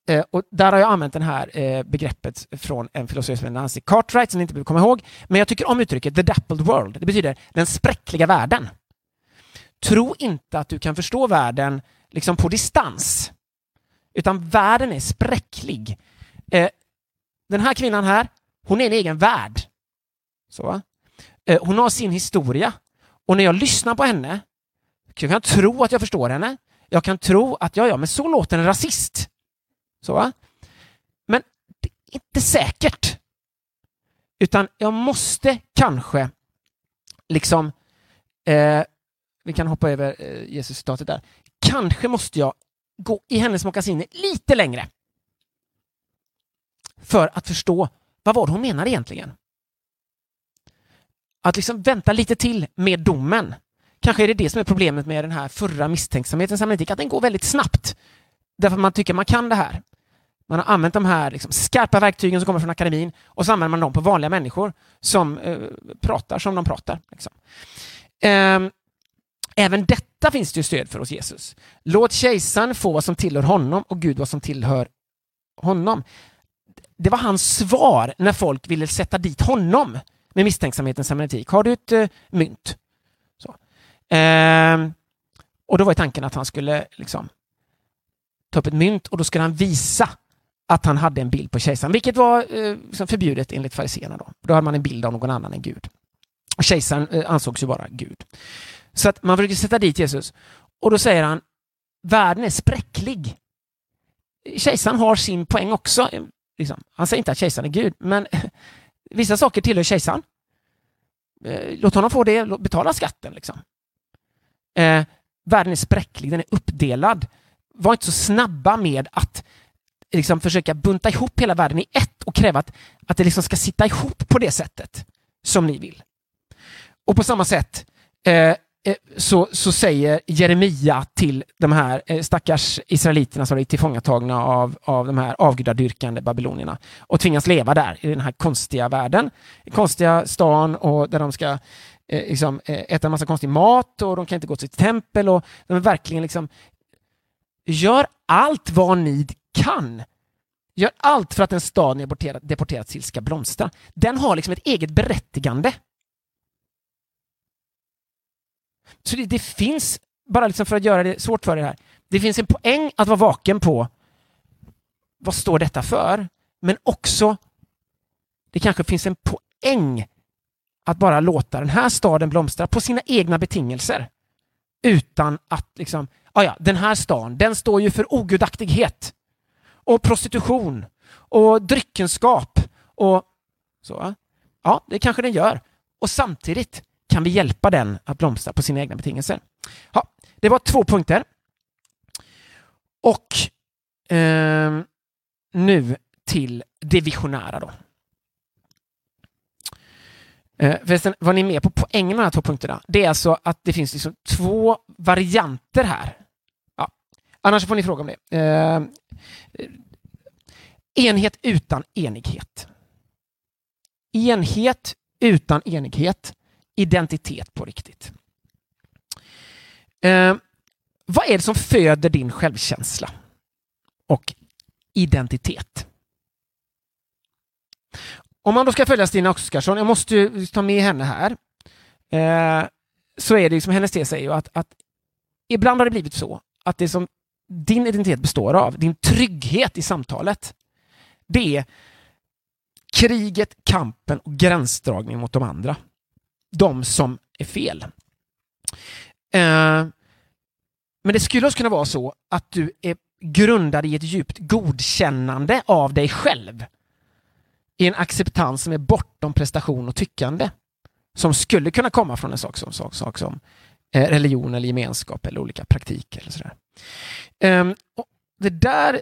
Eh, och där har jag använt det här eh, begreppet från en filosof som heter Nancy Cartwright som ni inte behöver komma ihåg. Men jag tycker om uttrycket the dappled world. Det betyder den spräckliga världen. Tro inte att du kan förstå världen liksom på distans. Utan världen är spräcklig. Eh, den här kvinnan här, hon är en egen värld. Så. Eh, hon har sin historia. Och när jag lyssnar på henne kan jag tro att jag förstår henne. Jag kan tro att ja, ja, men så låter en rasist. Så. Men det är inte säkert. Utan jag måste kanske liksom eh, vi kan hoppa över eh, Jesus-citatet där. Kanske måste jag gå i hennes mockasiner lite längre för att förstå vad var det hon menar egentligen. Att liksom vänta lite till med domen. Kanske är det det som är problemet med den här förra misstänksamhetens hermeneutik, att den går väldigt snabbt. Därför att man tycker man kan det här. Man har använt de här liksom, skarpa verktygen som kommer från akademin och så använder man dem på vanliga människor som eh, pratar som de pratar. Liksom. Um, Även detta finns det ju stöd för hos Jesus. Låt kejsaren få vad som tillhör honom och Gud vad som tillhör honom. Det var hans svar när folk ville sätta dit honom med misstänksamhetens hermeneutik. Har du ett uh, mynt? Så. Ehm, och då var tanken att han skulle liksom ta upp ett mynt och då skulle han visa att han hade en bild på kejsaren, vilket var uh, liksom förbjudet enligt fariséerna. Då. då hade man en bild av någon annan än Gud. Och kejsaren uh, ansågs ju vara Gud. Så att man försöker sätta dit Jesus. Och då säger han, världen är spräcklig. Kejsaren har sin poäng också. Liksom. Han säger inte att kejsaren är Gud, men vissa saker tillhör kejsaren. Eh, låt honom få det, betala skatten. Liksom. Eh, världen är spräcklig, den är uppdelad. Var inte så snabba med att liksom, försöka bunta ihop hela världen i ett och kräva att, att det liksom ska sitta ihop på det sättet som ni vill. Och på samma sätt Eh, Eh, så, så säger Jeremia till de här eh, stackars israeliterna som är tillfångatagna av, av de här avgudadyrkande babylonierna och tvingas leva där i den här konstiga världen, konstiga stan och där de ska eh, liksom, eh, äta en massa konstig mat och de kan inte gå till sitt tempel och de är verkligen liksom Gör allt vad ni kan. Gör allt för att den stad ni deporterat, deporterat till ska blomstra. Den har liksom ett eget berättigande. Så det, det, finns, bara liksom för att göra det svårt för er här, det finns en poäng att vara vaken på vad står detta för? Men också, det kanske finns en poäng att bara låta den här staden blomstra på sina egna betingelser. Utan att liksom, ah ja, den här stan, den står ju för ogudaktighet och prostitution och dryckenskap och så. Ja, det kanske den gör. Och samtidigt kan vi hjälpa den att blomstra på sina egna betingelser? Ja, det var två punkter. Och eh, nu till det visionära då. Eh, förresten, var ni med på poängen med de här två punkterna? Det är alltså att det finns liksom två varianter här. Ja. Annars får ni fråga om det. Ehm, eh, enhet utan enighet. Enhet utan enighet identitet på riktigt. Eh, vad är det som föder din självkänsla och identitet? om man då ska följa Stina Oskarsson, jag måste ju ta med henne här, eh, så är det liksom, hennes tes är ju att, att ibland har det blivit så att det som din identitet består av, din trygghet i samtalet, det är kriget, kampen och gränsdragningen mot de andra. De som är fel. Eh, men det skulle också kunna vara så att du är grundad i ett djupt godkännande av dig själv. I en acceptans som är bortom prestation och tyckande. Som skulle kunna komma från en sak som, sak, sak som eh, religion eller gemenskap eller olika praktiker. Eller sådär. Ehm, det där eh,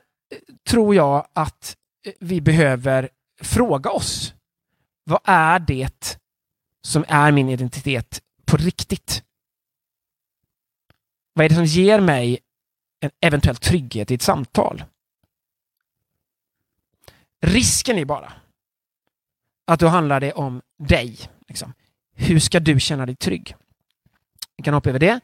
tror jag att eh, vi behöver fråga oss. Vad är det som är min identitet på riktigt? Vad är det som ger mig en eventuell trygghet i ett samtal? Risken är bara att då handlar det om dig. Liksom. Hur ska du känna dig trygg? Vi kan hoppa över det.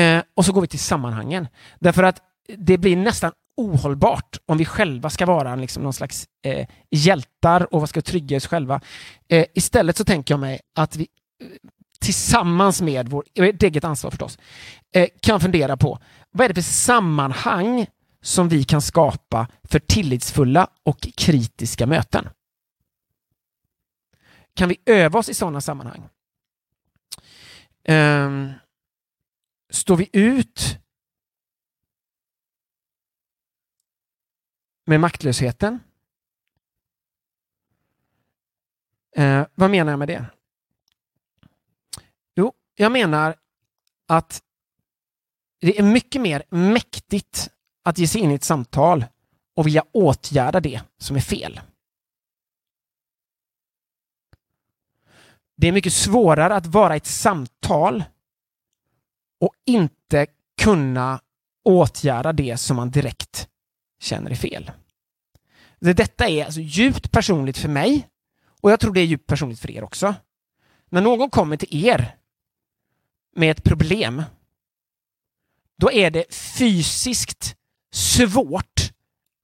Eh, och så går vi till sammanhangen. Därför att det blir nästan ohållbart om vi själva ska vara liksom någon slags eh, hjältar och vad ska trygga oss själva. Eh, istället så tänker jag mig att vi eh, tillsammans med eh, vårt eget ansvar förstås eh, kan fundera på vad är det för sammanhang som vi kan skapa för tillitsfulla och kritiska möten. Kan vi öva oss i sådana sammanhang? Um, står vi ut med maktlösheten? Eh, vad menar jag med det? Jo, jag menar att det är mycket mer mäktigt att ge sig in i ett samtal och vilja åtgärda det som är fel. Det är mycket svårare att vara i ett samtal och inte kunna åtgärda det som man direkt känner är fel. Detta är alltså djupt personligt för mig och jag tror det är djupt personligt för er också. När någon kommer till er med ett problem, då är det fysiskt svårt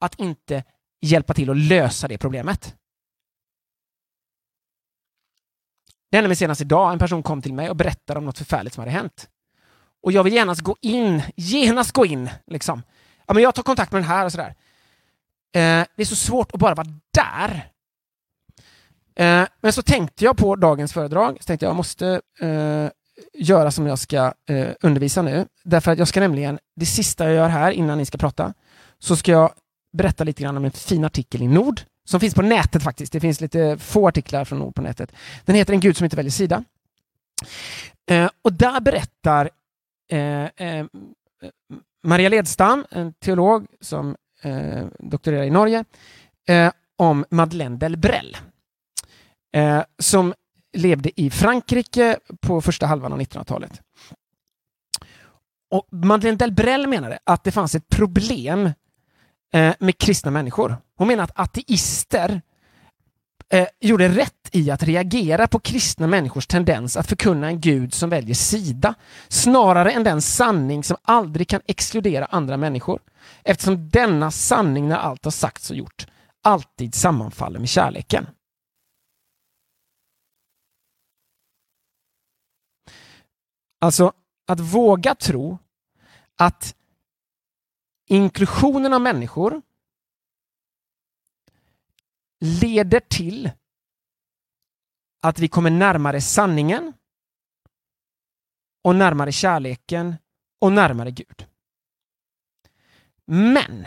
att inte hjälpa till att lösa det problemet. Det hände mig senast idag. En person kom till mig och berättade om något förfärligt som hade hänt. Och jag vill genast gå in, genast gå in. Liksom. Ja, men jag tar kontakt med den här och sådär. Eh, det är så svårt att bara vara där. Eh, men så tänkte jag på dagens föredrag, så tänkte jag jag måste eh, göra som jag ska eh, undervisa nu. Därför att jag ska nämligen, det sista jag gör här innan ni ska prata, så ska jag berätta lite grann om en fin artikel i Nord som finns på nätet faktiskt. Det finns lite få artiklar från Nord på nätet. Den heter En Gud som inte väljer sida. Eh, och där berättar eh, eh, Maria Ledstam, en teolog som eh, doktorerar i Norge, eh, om Madeleine Delbrel eh, som levde i Frankrike på första halvan av 1900-talet. Och Madeleine Delbrel menade att det fanns ett problem eh, med kristna människor. Hon menar att ateister eh, gjorde rätt i att reagera på kristna människors tendens att förkunna en gud som väljer sida, snarare än den sanning som aldrig kan exkludera andra människor, eftersom denna sanning när allt har sagts och gjort alltid sammanfaller med kärleken. Alltså, att våga tro att inklusionen av människor leder till att vi kommer närmare sanningen och närmare kärleken och närmare Gud. Men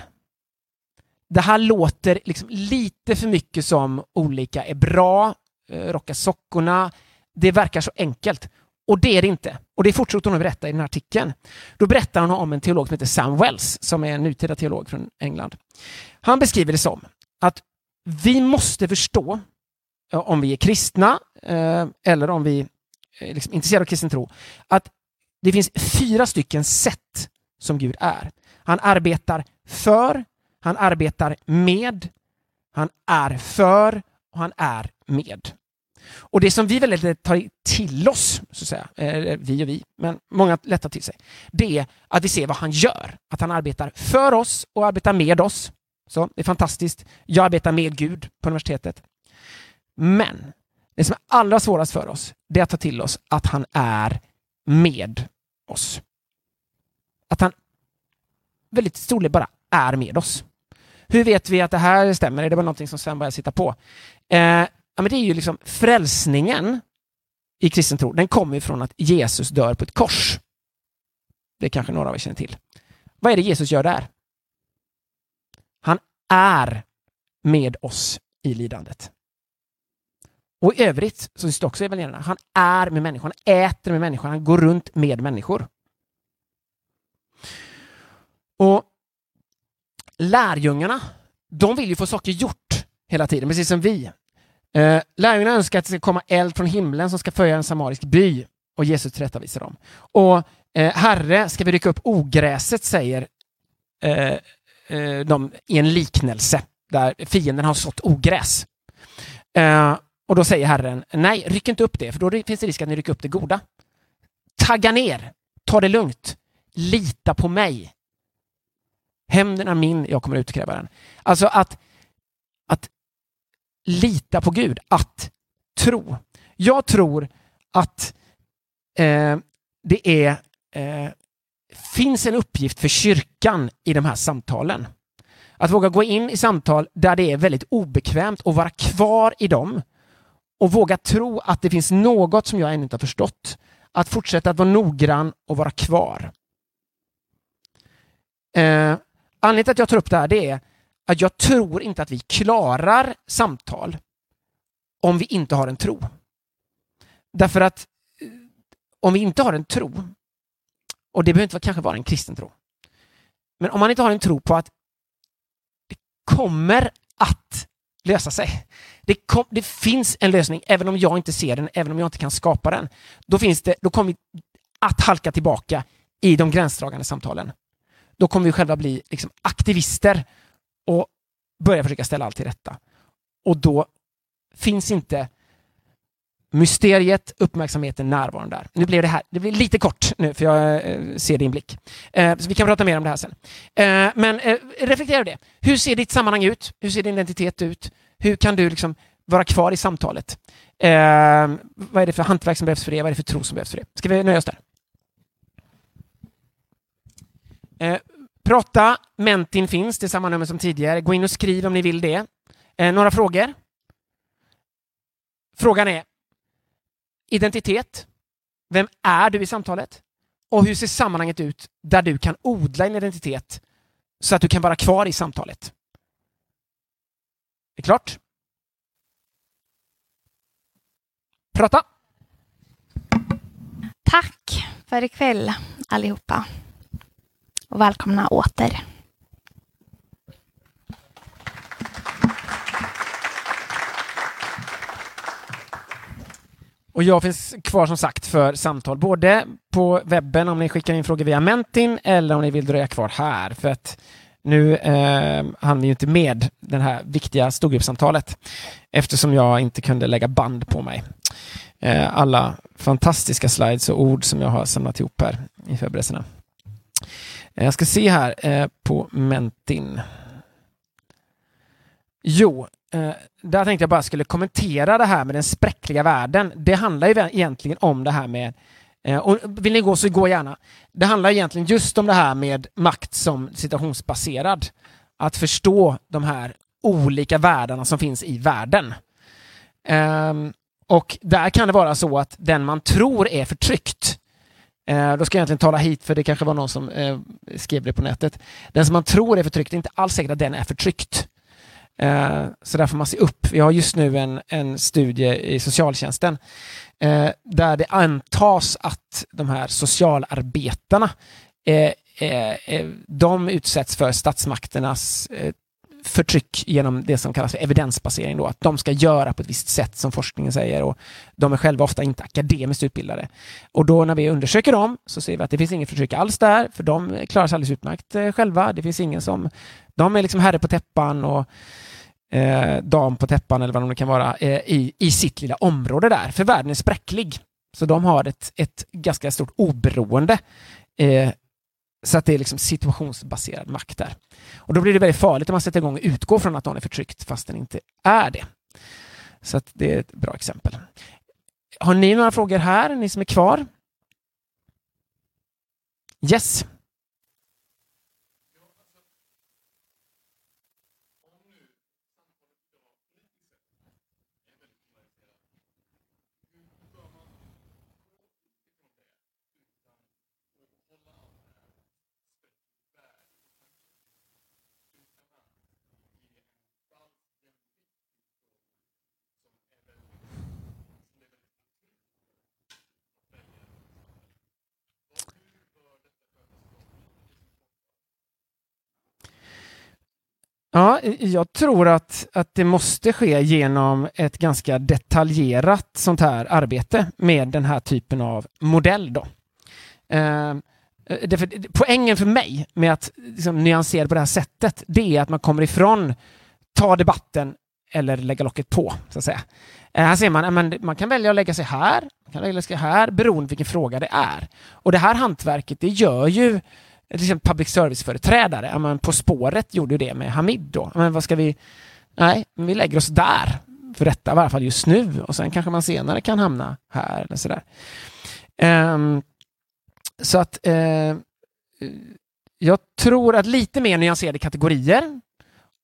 det här låter liksom lite för mycket som olika är bra, eh, rocka sockorna. Det verkar så enkelt. Och det är det inte. Och det fortsätter hon att berätta i den här artikeln. Då berättar hon om en teolog som heter Sam Wells, som är en nutida teolog från England. Han beskriver det som att vi måste förstå, eh, om vi är kristna eh, eller om vi är liksom intresserade av kristen tro, att det finns fyra stycken sätt som Gud är. Han arbetar för, han arbetar med, han är för och han är med. Och det som vi väldigt lätt tar till oss, så att säga, vi och vi, men många lättar till sig, det är att vi ser vad han gör. Att han arbetar för oss och arbetar med oss. Så det är fantastiskt. Jag arbetar med Gud på universitetet. Men det som är allra svårast för oss, det är att ta till oss att han är med oss. Att han väldigt storligt bara är med oss. Hur vet vi att det här stämmer? Är det bara någonting som Sven börjar sitta på? Eh, ja, men det är ju liksom frälsningen i kristen tro, den kommer från att Jesus dör på ett kors. Det kanske några av er känner till. Vad är det Jesus gör där? Är med oss i lidandet. Och i övrigt, så står också i evangelierna, han är med människan, han äter med människan, han går runt med människor. Och lärjungarna, de vill ju få saker gjort hela tiden, precis som vi. Eh, lärjungarna önskar att det ska komma eld från himlen som ska följa en samarisk by och Jesus tillrättavisar dem. Och eh, Herre, ska vi rycka upp ogräset, säger eh, eh, de i en liknelse där fienden har sått ogräs. Eh, och då säger Herren, nej, ryck inte upp det, för då finns det risk att ni rycker upp det goda. Tagga ner, ta det lugnt, lita på mig. Hämnden är min, jag kommer utkräva den. Alltså att, att lita på Gud, att tro. Jag tror att eh, det är, eh, finns en uppgift för kyrkan i de här samtalen. Att våga gå in i samtal där det är väldigt obekvämt och vara kvar i dem och våga tro att det finns något som jag ännu inte har förstått. Att fortsätta att vara noggrann och vara kvar. Eh, anledningen till att jag tar upp det här det är att jag tror inte att vi klarar samtal om vi inte har en tro. Därför att eh, om vi inte har en tro, och det behöver inte kanske vara en kristen tro, men om man inte har en tro på att det kommer att lösa sig. Det, kom, det, finns en lösning, även om jag inte ser den, även om jag inte kan skapa den. Då, finns det, då kommer vi att halka tillbaka i de gränsdragande samtalen. Då kommer vi själva bli liksom aktivister och börja försöka ställa allt till rätta. Och då finns inte mysteriet, uppmärksamheten, närvaron där. Nu blev det här det blir lite kort nu för jag eh, ser din blick. Eh, så vi kan prata mer om det här sen. Eh, men eh, reflektera över det. Hur ser ditt sammanhang ut? Hur ser din identitet ut? Hur kan du liksom vara kvar i samtalet? Eh, vad är det för hantverk som behövs för det? Vad är det för tro som behövs för det? Ska vi nöja oss där? Eh, prata, Mentin finns, det är samma nummer som tidigare. Gå in och skriv om ni vill det. Eh, några frågor? Frågan är, identitet. Vem är du i samtalet? Och hur ser sammanhanget ut där du kan odla en identitet så att du kan vara kvar i samtalet? Är det klart? Prata! Tack för ikväll allihopa och välkomna åter. Och jag finns kvar som sagt för samtal, både på webben om ni skickar in frågor via Mentin eller om ni vill dröja kvar här. För att nu eh, hann vi ju inte med det här viktiga storgruppssamtalet eftersom jag inte kunde lägga band på mig. Eh, alla fantastiska slides och ord som jag har samlat ihop här i förberedelserna. Eh, jag ska se här eh, på Mentin. Jo, Eh, där tänkte jag bara skulle kommentera det här med den spräckliga världen. Det handlar ju egentligen om det här med eh, och vill ni gå så gå gärna. Det handlar egentligen just om det här med makt som situationsbaserad. Att förstå de här olika världarna som finns i världen. Um, och där kan det vara så att den man tror är förtryckt, uh, då ska jag egentligen tala hit för det kanske var någon som uh, skrev det på nätet. Den som man tror är förtryckt, det är inte alls säkert att den är förtryckt. Eh, så där får man se upp. Vi har just nu en, en studie i socialtjänsten eh, där det antas att de här socialarbetarna eh, eh, eh de utsätts för statsmakternas eh, förtryck genom det som kallas för evidensbasering. Då, att de ska göra på ett visst sätt som forskningen säger och de är själva ofta inte akademiskt utbildade. Och då när vi undersöker dem så ser vi att det finns inget förtryck alls där, för de klarar sig alldeles utmärkt själva. Det finns ingen som... De är liksom herre på täppan och eh, dam på täppan eller vad det kan vara eh, i, i sitt lilla område där. För världen är spräcklig. Så de har ett, ett ganska stort oberoende. Eh, så att det är liksom situationsbaserad makt där. Och då blir det väldigt farligt om man sätter igång och utgår från att någon är förtryckt fast den inte är det. Så att det är ett bra exempel. Har ni några frågor här, ni som är kvar? Yes. Ja, jag tror att, att det måste ske genom ett ganska detaljerat sånt här arbete med den här typen av modell. Då. Ehm, eh, för, poängen för mig med att liksom, nyansera på det här sättet, det är att man kommer ifrån ta debatten eller lägga locket på, så att säga. Eh, här ser man, man, man kan välja att lägga sig här, man kan lägga sig här beroende på vilken fråga det är. Och det här hantverket, det gör ju liksom public service-företrädare. På spåret gjorde det med Hamid då. Men vad ska vi... Nej, vi lägger oss där för detta, i varje fall just nu. Och sen kanske man senare kan hamna här eller sådär. Um, så att uh, jag tror att lite mer nyanserade kategorier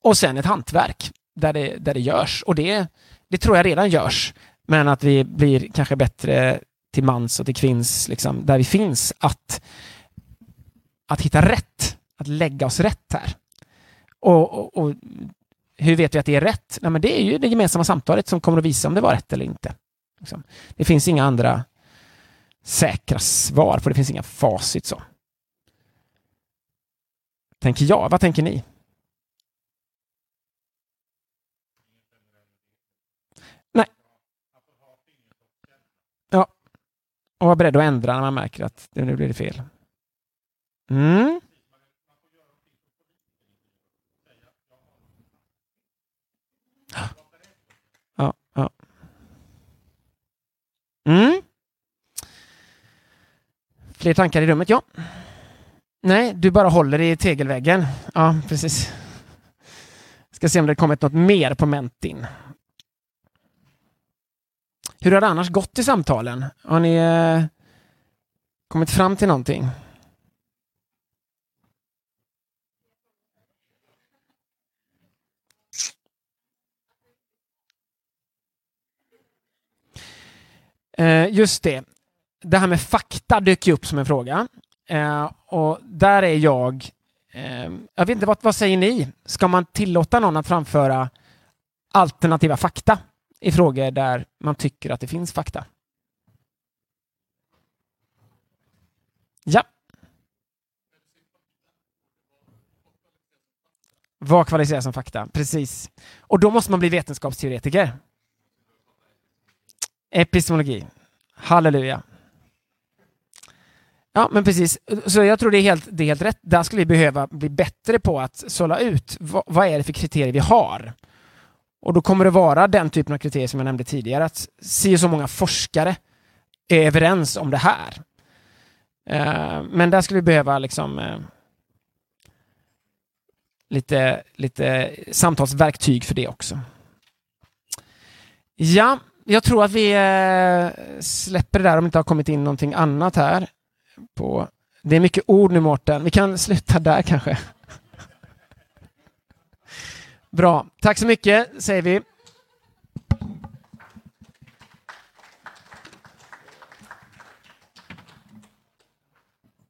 och sen ett hantverk där det, där det görs. Och det, det tror jag redan görs. Men att vi blir kanske bättre till mans och till kvinns, liksom, där vi finns, att att hitta rätt, att lägga oss rätt här. Och, och, och, hur vet vi att det är rätt? Nej, men det är ju det gemensamma samtalet som kommer att visa om det var rätt eller inte. Liksom. Det finns inga andra säkra svar, för det finns inga facit så. Tänker jag. Vad tänker ni? Nej. Ja. Och var beredd att ändra när man märker att nu blir det fel. Mm. Ja, ja. Mm. Fler tankar i rummet? Ja. Nej, du bara håller i tegelväggen. Ja, precis. Ska se om det kommit något mer på Mentin. Hur har det annars gått i samtalen? Har ni eh, kommit fram till någonting? Eh, just det. Det här med fakta dök ju upp som en fråga. Eh, och där är jag... Eh, jag vet inte, vad, vad säger ni? Ska man tillåta någon att framföra alternativa fakta i frågor där man tycker att det finns fakta? Ja. Vad kvalificeras som fakta? Precis. Och då måste man bli vetenskapsteoretiker. Epistemologi. Halleluja. Ja, men precis. Så jag tror det är helt, det är helt rätt. Där skulle vi behöva bli bättre på att sålla ut vad, vad är det för kriterier vi har. Och då kommer det vara den typen av kriterier som jag nämnde tidigare, att se så många forskare är överens om det här. Uh, men där skulle vi behöva liksom uh, lite, lite samtalsverktyg för det också. Ja, jag tror att vi eh, släpper det där om det inte har kommit in någonting annat här. På... Det är mycket ord nu Mårten. Vi kan sluta där kanske. Bra. Tack så mycket säger vi.